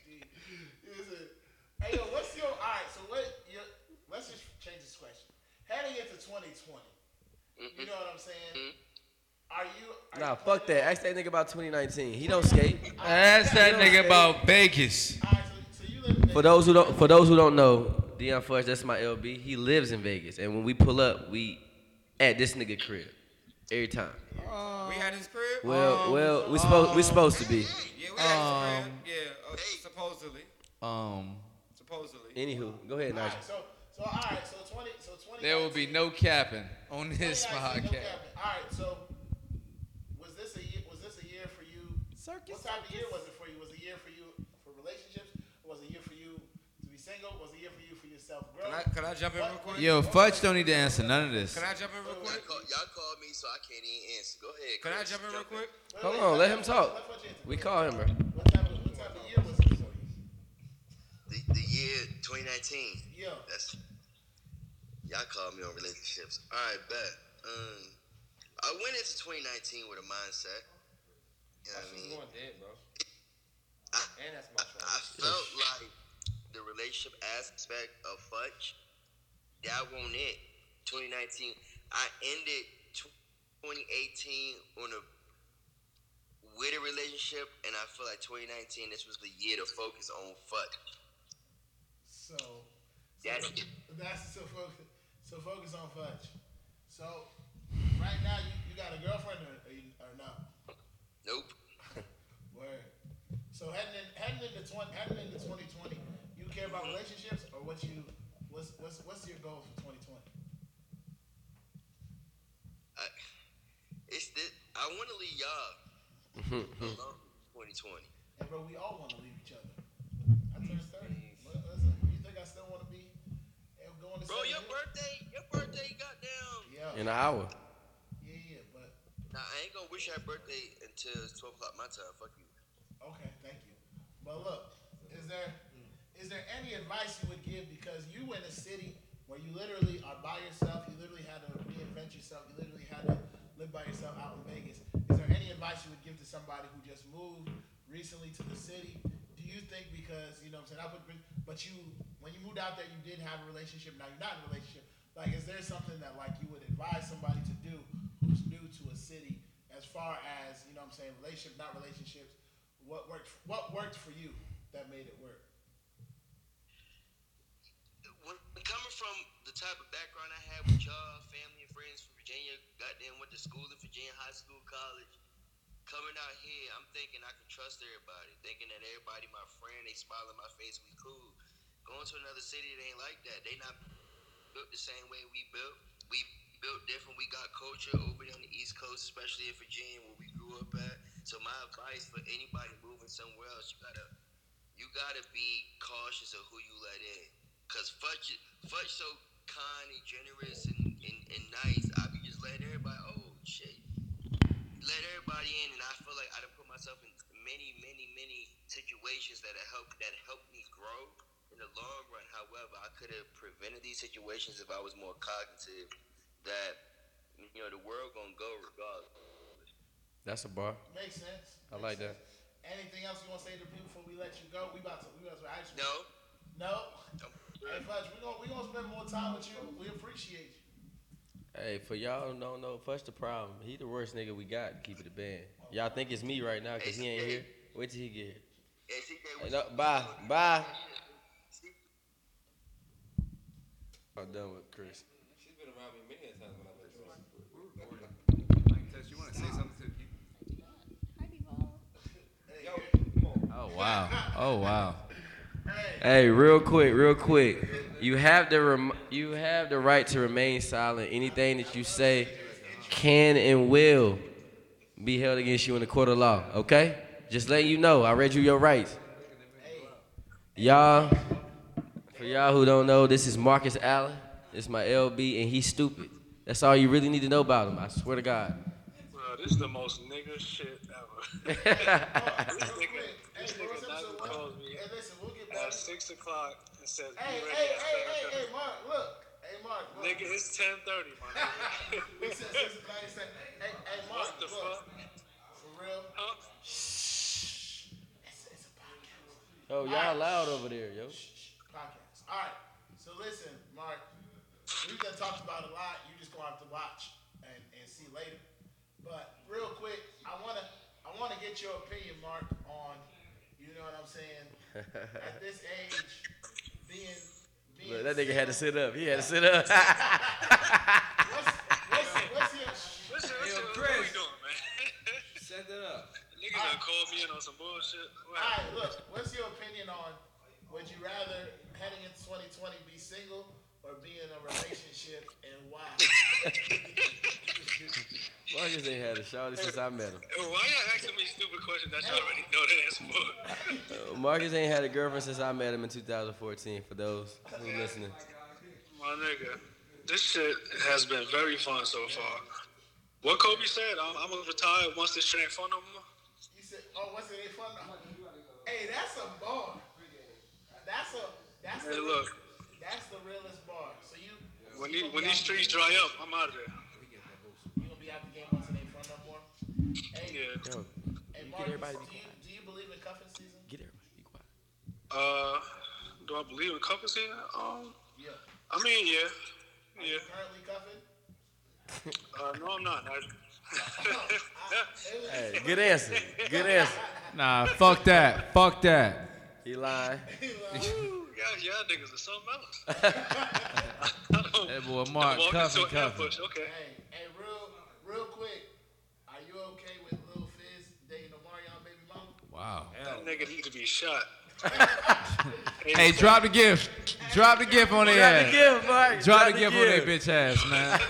D: Gee. Listen, hey, yo, what's your? All right, so what? Your, let's just change this question. Heading into 2020, you know what I'm saying? Mm-hmm. Are you? Are
A: Nah,
D: you
A: fuck that. Ask that nigga about 2019. He don't skate.
B: Ask that nigga about Vegas.
D: on- All right, so, so you live in
A: For those who don't, for those who don't know, Dion Fudge, that's my LB. He lives in Vegas, and when we pull up, we at this nigga crib every time.
C: We had his crib?
A: Well, well, we supposed we supposed to be.
C: yeah, we had
B: um,
C: his crib. Yeah, uh, supposedly.
B: Um,
C: Supposedly.
A: Anywho, go ahead,
D: All
A: Nigel.
D: right, so so all right, so 20, so 20.
B: there will be no capping on this
D: 2019, no
B: podcast.
D: All right, so was this a year? Was this a year for you? What type of year was it for you? Was it a year for you for relationships? Or was it a year for you to be single? Was it a year for you for your self
C: Can
D: growth?
C: I, can I jump in real quick?
B: Yo, Fudge don't need to answer none of this.
C: Can I jump in real
F: Y'all,
C: quick?
F: y'all called me, so I can't even answer. Go ahead.
C: Can I
F: Chris.
C: jump in real quick?
A: Hold on, let him talk. We call him, bro.
D: What type of what type of year was it for you?
F: The, the year 2019.
D: Yeah.
F: That's y'all called me on relationships. All right, bet. Um, I went into 2019 with a mindset. You know what I mean?
C: dead, bro.
F: I,
C: And that's
F: I, I felt like the relationship aspect of Fudge, that wasn't it. 2019, I ended 2018 on a with a relationship, and I feel like 2019, this was the year to focus on Fudge.
D: So, so
F: That's it.
D: that's so focus so focus on fudge. So right now you, you got a girlfriend or or, no?
F: Nope.
D: Word. So heading in, heading into twenty heading into twenty twenty, care about relationships or what you what's what's what's your goal for twenty twenty?
F: I, it's this. I want to leave y'all mm-hmm, mm-hmm. alone. 2020.
D: And bro, we all want to leave each other. I turned thirty. Mm-hmm. Li- Listen, you think I still want to be and go want to
F: Bro,
D: say?
F: your birthday, your birthday, goddamn.
D: Yeah,
A: In an hour.
D: yeah, yeah, but
F: Nah, I ain't gonna wish you happy birthday until it's 12 o'clock my time. Fuck you.
D: okay, thank you. But look, is there is there any advice you would give because you in a city where you literally are by yourself, you literally had to reinvent yourself, you literally had to live by yourself out in Vegas. Is there any advice you would give to somebody who just moved recently to the city? Do you think because you know what I'm saying I would, but you when you moved out there you did have a relationship. Now you're not in a relationship. Like, is there something that like you would advise somebody to do who's new to a city as far as you know what I'm saying relationship, not relationships? What worked? What worked for you that made it work?
F: When coming from the type of background I had with y'all, family and friends from Virginia, goddamn went to school in Virginia, high school, college. Coming out here, I'm thinking I can trust everybody, thinking that everybody my friend, they smile in my face, we cool. Going to another city, it ain't like that. They not built the same way we built. We built different. We got culture over there on the East Coast, especially in Virginia where we grew up at. So my advice for anybody moving somewhere else, you gotta you gotta be cautious of who you let in. Cause Fudge Fudge so kind and generous and, and, and nice. I be just letting everybody oh shit. Let everybody in and I feel like I done put myself in many, many, many situations that have helped that helped me grow in the long run. However, I could have prevented these situations if I was more cognitive that you know the world gonna go regardless.
A: That's a bar.
D: Makes sense.
A: I
D: Makes
A: like that.
D: Anything else you want to say to people before we let you go? We about to. We about to. I just,
F: No,
D: No. Hey, Fudge, we gonna we gonna spend more time with you. We appreciate you.
A: Hey, for y'all who don't know, Fush the problem. He the worst nigga we got. To keep it a band. Y'all think it's me right now because he ain't here. Wait till he get here.
F: Hey, CJ,
A: Hey,
F: what's
A: no, bye, bye. I'm done with Chris.
C: She's been around me many times when I've been
B: Mike, Tess, you want to say something to the people?
G: Hi, people.
C: Yo, come on.
B: Oh wow. Oh wow.
A: Hey, real quick, real quick. You have the rem- you have the right to remain silent. Anything that you say can and will be held against you in the court of law. Okay? Just letting you know. I read you your rights. Y'all, for y'all who don't know, this is Marcus Allen. This is my LB, and he's stupid. That's all you really need to know about him. I swear to God.
H: Bro, this is the most nigga shit ever. this nigga, this nigga
D: so
H: Nigel
D: what-
H: calls me
D: Hey, listen, we'll get back.
H: At six o'clock and says,
D: Hey,
H: "Be
D: hey,
H: ready
D: hey,
H: at
D: hey, hey, hey, Mark, look. Hey, Mark, look.
H: Nigga, it's ten thirty, my nigga.
D: We said six o'clock, he said, Hey, hey, Mark,
H: what the
D: look.
H: fuck?
D: For real?
H: Huh?
D: It's, it's a podcast.
A: Oh, y'all loud over there, yo.
D: Podcast. All right. So listen, Mark. We've done talked about a lot. You just gonna have to watch and, and see later. But real quick, I wanna I wanna get your opinion, Mark, on you know what I'm saying. At this age, being being
A: Look, that nigga had to sit up. He had to sit up.
D: What's, what's, what's your
H: Listen,
B: Yo,
H: listen, what
B: Chris.
H: we doing, man?
B: Set that up.
H: Nigga done called me in on some bullshit. What?
D: All right, look. What's your opinion on? Would you rather heading into 2020 be single or be in a relationship, and why?
A: Marcus ain't had a shawty since I met him.
H: Why y'all asking me stupid questions that y'all already know the answer for?
A: Uh, Marcus ain't had a girlfriend since I met him in 2014. For those who listening,
H: My nigga, this shit has been very fun so far. What Kobe said, I'm, I'm gonna retire once this shit ain't fun no more.
D: You said, "Oh, what's it ain't fun?" no more. Hey, that's a bar. That's a that's
H: Hey,
D: the
H: look.
D: that's the realest bar. So you
H: When
D: you
H: these, when these trees dry up, I'm out of there.
D: you gonna be out the game once it ain't fun no more. Hey,
H: Yeah.
A: yo,
D: hey,
A: get
D: Marcus,
A: everybody to
D: do you do you believe in cuffing season?
A: get everybody be quiet.
H: Uh, do I believe in cuffing season? Um,
D: Yeah.
H: I mean, yeah,
D: Are you
H: yeah.
D: currently cuffing?
H: Uh, no, I'm not. Nigel.
A: Hey, good answer. Good answer.
B: Nah, fuck that. Fuck that.
A: He lying.
H: Woo, y'all, y'all niggas are something else. I don't-
B: That boy Mark cuffing, cuffing.
H: Okay.
D: Hey, hey, real, real quick.
B: Wow.
H: That nigga need to be shot.
B: Hey, drop the gift. Drop the gift on their ass.
A: Drop the gift, Mark.
B: Drop the gift on their bitch ass, man.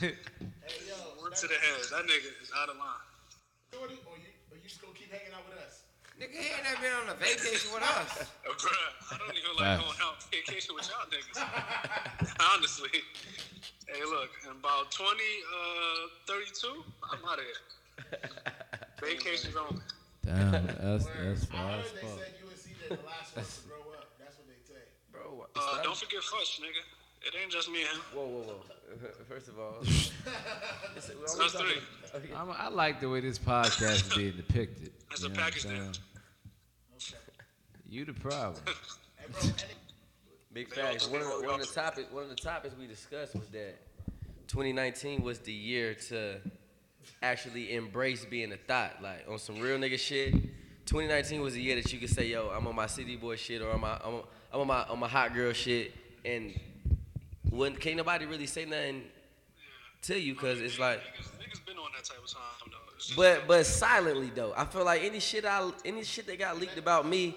D: Hey, yo,
H: Word to the head. That nigga is out of line.
D: Shorty, or you, or you just gonna keep hanging out with us?
C: Nigga, he ain't never been on a vacation with us.
H: Uh, bruh, I don't even like going out on vacation with y'all niggas. Honestly. Hey, look, in about 20, uh, 32, I'm out of here. Vacations only.
B: Damn, that's that's
D: I
B: far
D: heard
B: as
D: they
B: fuck.
D: said UNC did the last one to grow up. That's what they say.
A: Bro,
H: Uh, don't forget Fush, nigga. It ain't just me and him.
A: Whoa, whoa, whoa. First of all,
H: That's three.
B: I'm, I like the way this podcast is being depicted.
H: That's
B: You
H: a
B: know what I'm
H: package deal.
B: saying? You the problem.
D: Hey, bro,
A: Big
H: They
A: facts.
H: also
A: One of,
H: get
A: the,
H: more
A: one of the
H: golf.
A: topics one of the topics we discussed was that 2019 was the year to actually embrace being a thought, like on some real nigga shit. 2019 was the year that you could say, "Yo, I'm on my city boy shit," or "I'm on, I'm on, I'm on my on my hot girl shit," and when can't nobody really say nothing to you because it's like.
H: Niggas, niggas been on that type of time, though. It's just-
A: But but silently though, I feel like any shit I any shit that got leaked about me,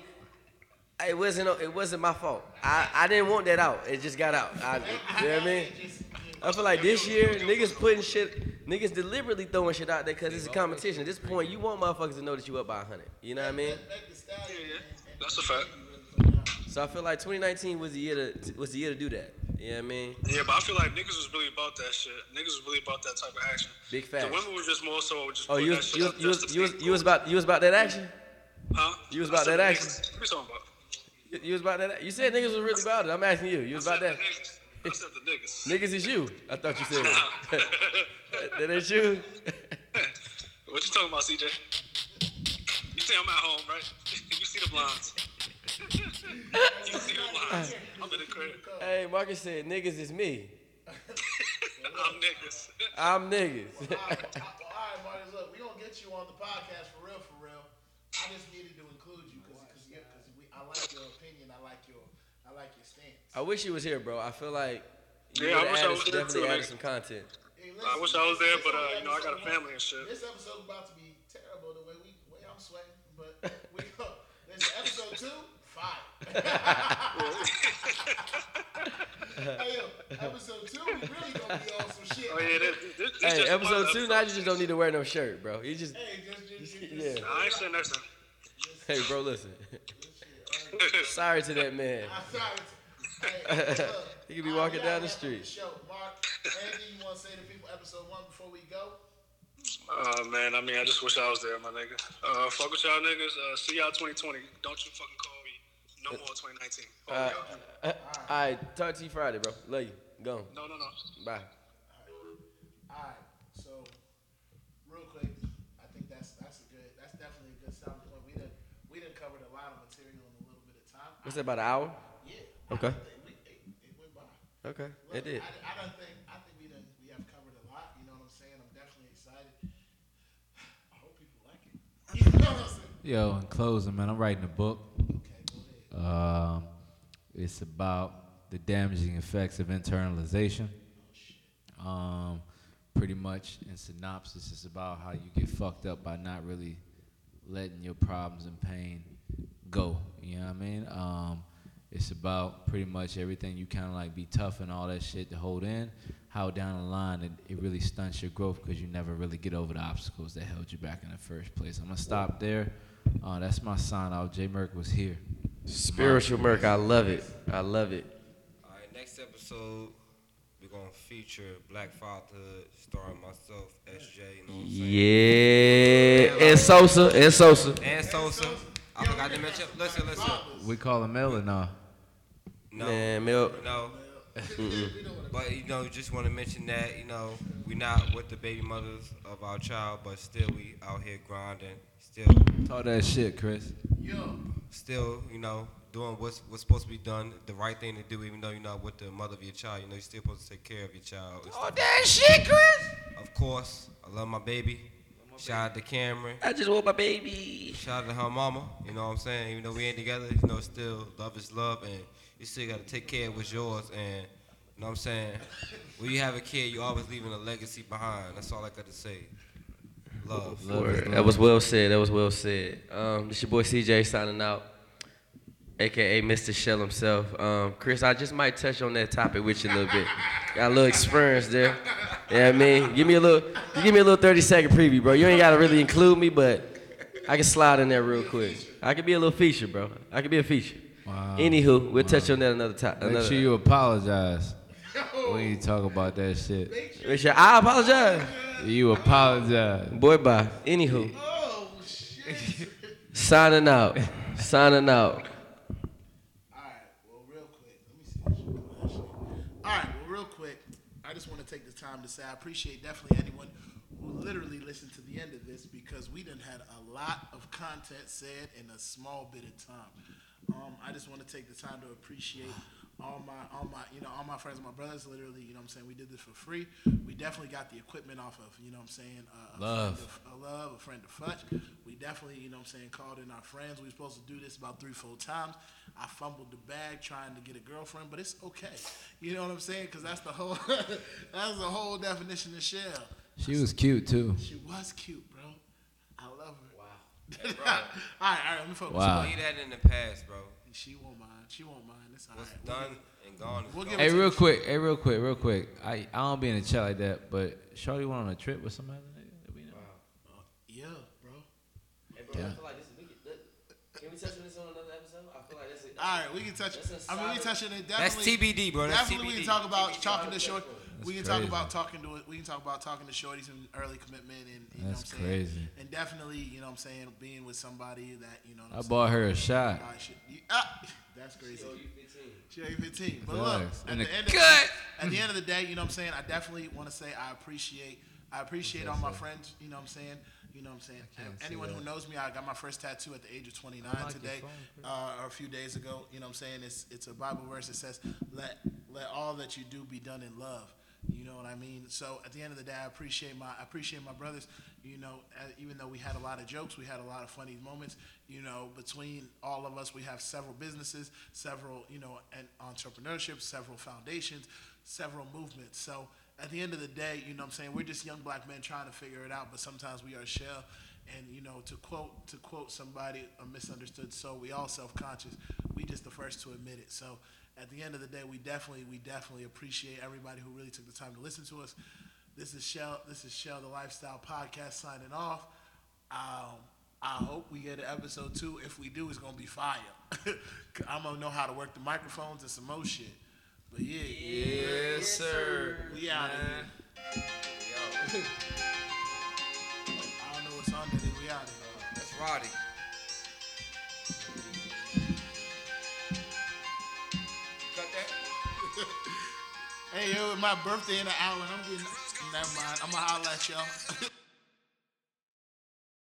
A: it wasn't it wasn't my fault. I, I didn't want that out. It just got out. I, you know what I mean? I feel like this year niggas putting shit, niggas deliberately throwing shit out there because it's a competition. At this point, you want motherfuckers to know that you up by hundred. You know what I mean?
D: Meg Thee Stallion
H: Yeah, yeah. That's a fact.
D: really put it out.
A: So I feel like 2019 was the year to was the year to do that. You know what I mean?
H: Yeah, but I feel like niggas was really about that shit. Niggas was really about that type of action.
A: Big
H: fact.
A: The
H: women was just more so just
A: Oh, you was,
H: shit
A: you was, you was, you was, you was about you was about that action.
H: Huh?
A: you was about that
H: niggas.
A: action?
H: What you talking about?
A: You, you was about that. You said niggas was really about it. I'm asking you. You was about that.
H: niggas. I said the niggas.
A: Niggas is you. I thought you said that. that ain't you.
H: What you talking about, CJ? You say I'm at home, right? you see the blinds. you see the blinds. I'm in the crib.
A: Hey, Marcus said niggas is me.
H: I'm niggas.
A: I'm niggas.
D: All right, all right, Marcus, look, we gonna get you on the podcast for real, for real. I just needed to include you because because I like your opinion. I like your I like your stance.
A: I wish you was here, bro. I feel like you
H: Yeah, I
A: would've
H: wish I was there
A: definitely
H: too,
A: added
H: nigga.
A: some content.
D: Hey,
H: I wish I was there, but, uh, you know, I got a family and shit.
D: This episode about to be terrible the way we way I'm sweating, but we go. This episode two, fire. hey yo, episode two, we really gonna be on some shit.
H: Oh yeah, this, this, this
A: Hey,
H: just a
A: episode
H: pilot
A: two. Now you just don't need to wear no shirt, bro. You just,
D: Hey, just, just, just,
A: yeah.
D: just
H: I ain't saying next time.
A: Hey, bro, listen. Sorry to that man.
D: I'm sorry. Hey, look,
A: He could be walking
D: we
A: down the
D: left on
A: street.
D: Show. Mark, anything you want to say to people? Episode one before we go.
H: Uh, man, I mean, I just wish I was there, my nigga. Uh, fuck with y'all niggas. Uh, see y'all 2020. Don't you fucking call me no more 2019. Oh,
A: Uh,
H: yeah.
A: uh, all right, talk to you Friday, bro. Love you. Go.
H: No, no, no.
A: Bye.
D: All right. So, real quick, I think that's that's a good. That's definitely a good stopping point. We done we done covered a lot of material in a little bit of time.
A: What's that about an hour?
D: Yeah.
A: Okay.
D: I think we, it, it went by.
A: Okay,
D: Look,
A: it did.
D: I, I don't think I think we done we have covered a lot. You know what I'm saying? I'm definitely excited. I hope people like it. You know what I'm saying?
B: Yo, in closing, man, I'm writing a book.
D: Okay, go ahead.
B: Um, it's about the damaging effects of internalization. Um, pretty much in synopsis, it's about how you get fucked up by not really letting your problems and pain go. You know what I mean? Um, it's about pretty much everything you kind of like be tough and all that shit to hold in. How down the line it, it really stunts your growth because you never really get over the obstacles that held you back in the first place. I'm gonna stop there. Uh, that's my sign out. J Merc was here.
A: Spiritual Merc, I love it. I love it.
C: All right, next episode, we're going to feature Black Fatherhood, starring myself, SJ, you know what I'm saying?
A: Yeah, and Sosa, and Sosa.
C: And Sosa. I forgot to mention, listen, listen.
B: We call him Mel or nah?
C: No,
A: Man, Mel,
C: no. But, you know, just want to mention that, you know, we not with the baby mothers of our child, but still we out here grinding, still
B: Talk that shit, Chris.
D: Yo,
C: still, you know, doing what's what's supposed to be done, the right thing to do, even though you're not with the mother of your child. You know, you're still supposed to take care of your child. and stuff.
A: that shit, Chris.
C: Of course, I love my baby. Shout out to Cameron.
A: I just want my baby.
C: Shout out to her mama. You know what I'm saying? Even though we ain't together, you know, still love is love, and you still gotta take care of what's yours. And you know what I'm saying? When you have a kid, you're always leaving a legacy behind. That's all I got to say. Love.
A: Word. That was well said. That was well said. Um, this your boy CJ signing out, aka Mr. Shell himself. Um, Chris, I just might touch on that topic with you a little bit. Got a little experience there. Yeah, I mean, give me a little, give me a little 30 second preview, bro. You ain't gotta really include me, but I can slide in there real quick. I could be a little feature, bro. I could be a feature.
B: Wow.
A: Anywho, we'll touch on that another time.
B: Make
A: Another,
B: sure you apologize when you talk about that shit.
A: Make sure- I apologize.
B: You apologize.
A: Boy, bye. Anywho,
D: Oh shit!
A: signing out. Signing out.
D: All right, well, real quick, let me see. This shit flash. All right, well, real quick, I just want to take the time to say I appreciate definitely anyone who literally listened to the end of this because we done had a lot of content said in a small bit of time. Um, I just want to take the time to appreciate all my, all my, you know, all my friends, my brothers. Literally, you know, what I'm saying we did this for free. We definitely got the equipment off of, you know, what I'm saying uh, a
B: Love.
D: friend of- a love, a friend to Futch. We definitely, you know what I'm saying, called in our friends. We were supposed to do this about three, four times. I fumbled the bag trying to get a girlfriend, but it's okay. You know what I'm saying? Because that's the whole, that's the whole definition of shell.
B: She was cute too.
D: She was cute, bro. I love her. Wow. all right, all right, let me focus.
B: Wow.
C: Leave that in the past, bro.
D: She won't mind. She won't mind. It's all
C: What's
D: right. We'll
C: done and gone is
D: We'll
C: gone.
D: give
B: Hey, real
D: the-
B: quick. Hey, real quick. Real quick. I I don't be in the chat like that, but Shorty went on a trip with somebody. that we know.
D: Yeah, bro.
B: Yeah.
A: I feel like this, we Can we touch on this on another episode? I feel like this is.
D: All right, we can touch.
A: That's a
D: I mean, we
A: solid-
D: touching it
C: That's
D: definitely.
C: TBD, bro. That's
D: Definitely, we can talk about talking to short. We can
B: That's
D: talk about talking to we can talk about talking to shorties and early commitment and you know what I'm saying.
B: crazy.
D: And definitely, you know what I'm saying, being with somebody that you know. What
B: I
D: I'm saying,
B: bought her a shot.
D: I should, you, ah, that's crazy. She only 15. But look,
B: Facts.
D: at the,
B: the
D: end of, at the end of the day, you know what I'm saying? I definitely want to say I appreciate I appreciate all my friends, you know what I'm saying? You know what I'm saying? Anyone who knows me, I got my first tattoo at the age of 29
B: like
D: today, uh, or a few days ago. You know what I'm saying? It's it's a Bible verse that says, "Let let all that you do be done in love." You know what I mean? So at the end of the day, I appreciate my I appreciate my brothers. You know, even though we had a lot of jokes, we had a lot of funny moments. You know, between all of us, we have several businesses, several you know, and entrepreneurship, several foundations, several movements. So at the end of the day, you know what I'm saying, we're just young black men trying to figure it out, but sometimes we are shell. And you know, to quote to quote somebody, a misunderstood soul, we all self conscious. We just the first to admit it. So at the end of the day, we definitely we definitely appreciate everybody who really took the time to listen to us. This is Shell. This is Shell, the Lifestyle Podcast, signing off. Um, I hope we get an episode two. If we do, it's gonna be fire. I'm gonna know how to work the microphones and some more shit. But yeah,
C: Yes, sir.
D: we out of here.
C: Yo,
D: I don't know what's on there. We out of here.
C: that's Roddy.
D: Hey, yo, it's my birthday in an hour, and I'm getting. Never mind. I'm gonna holler at y'all.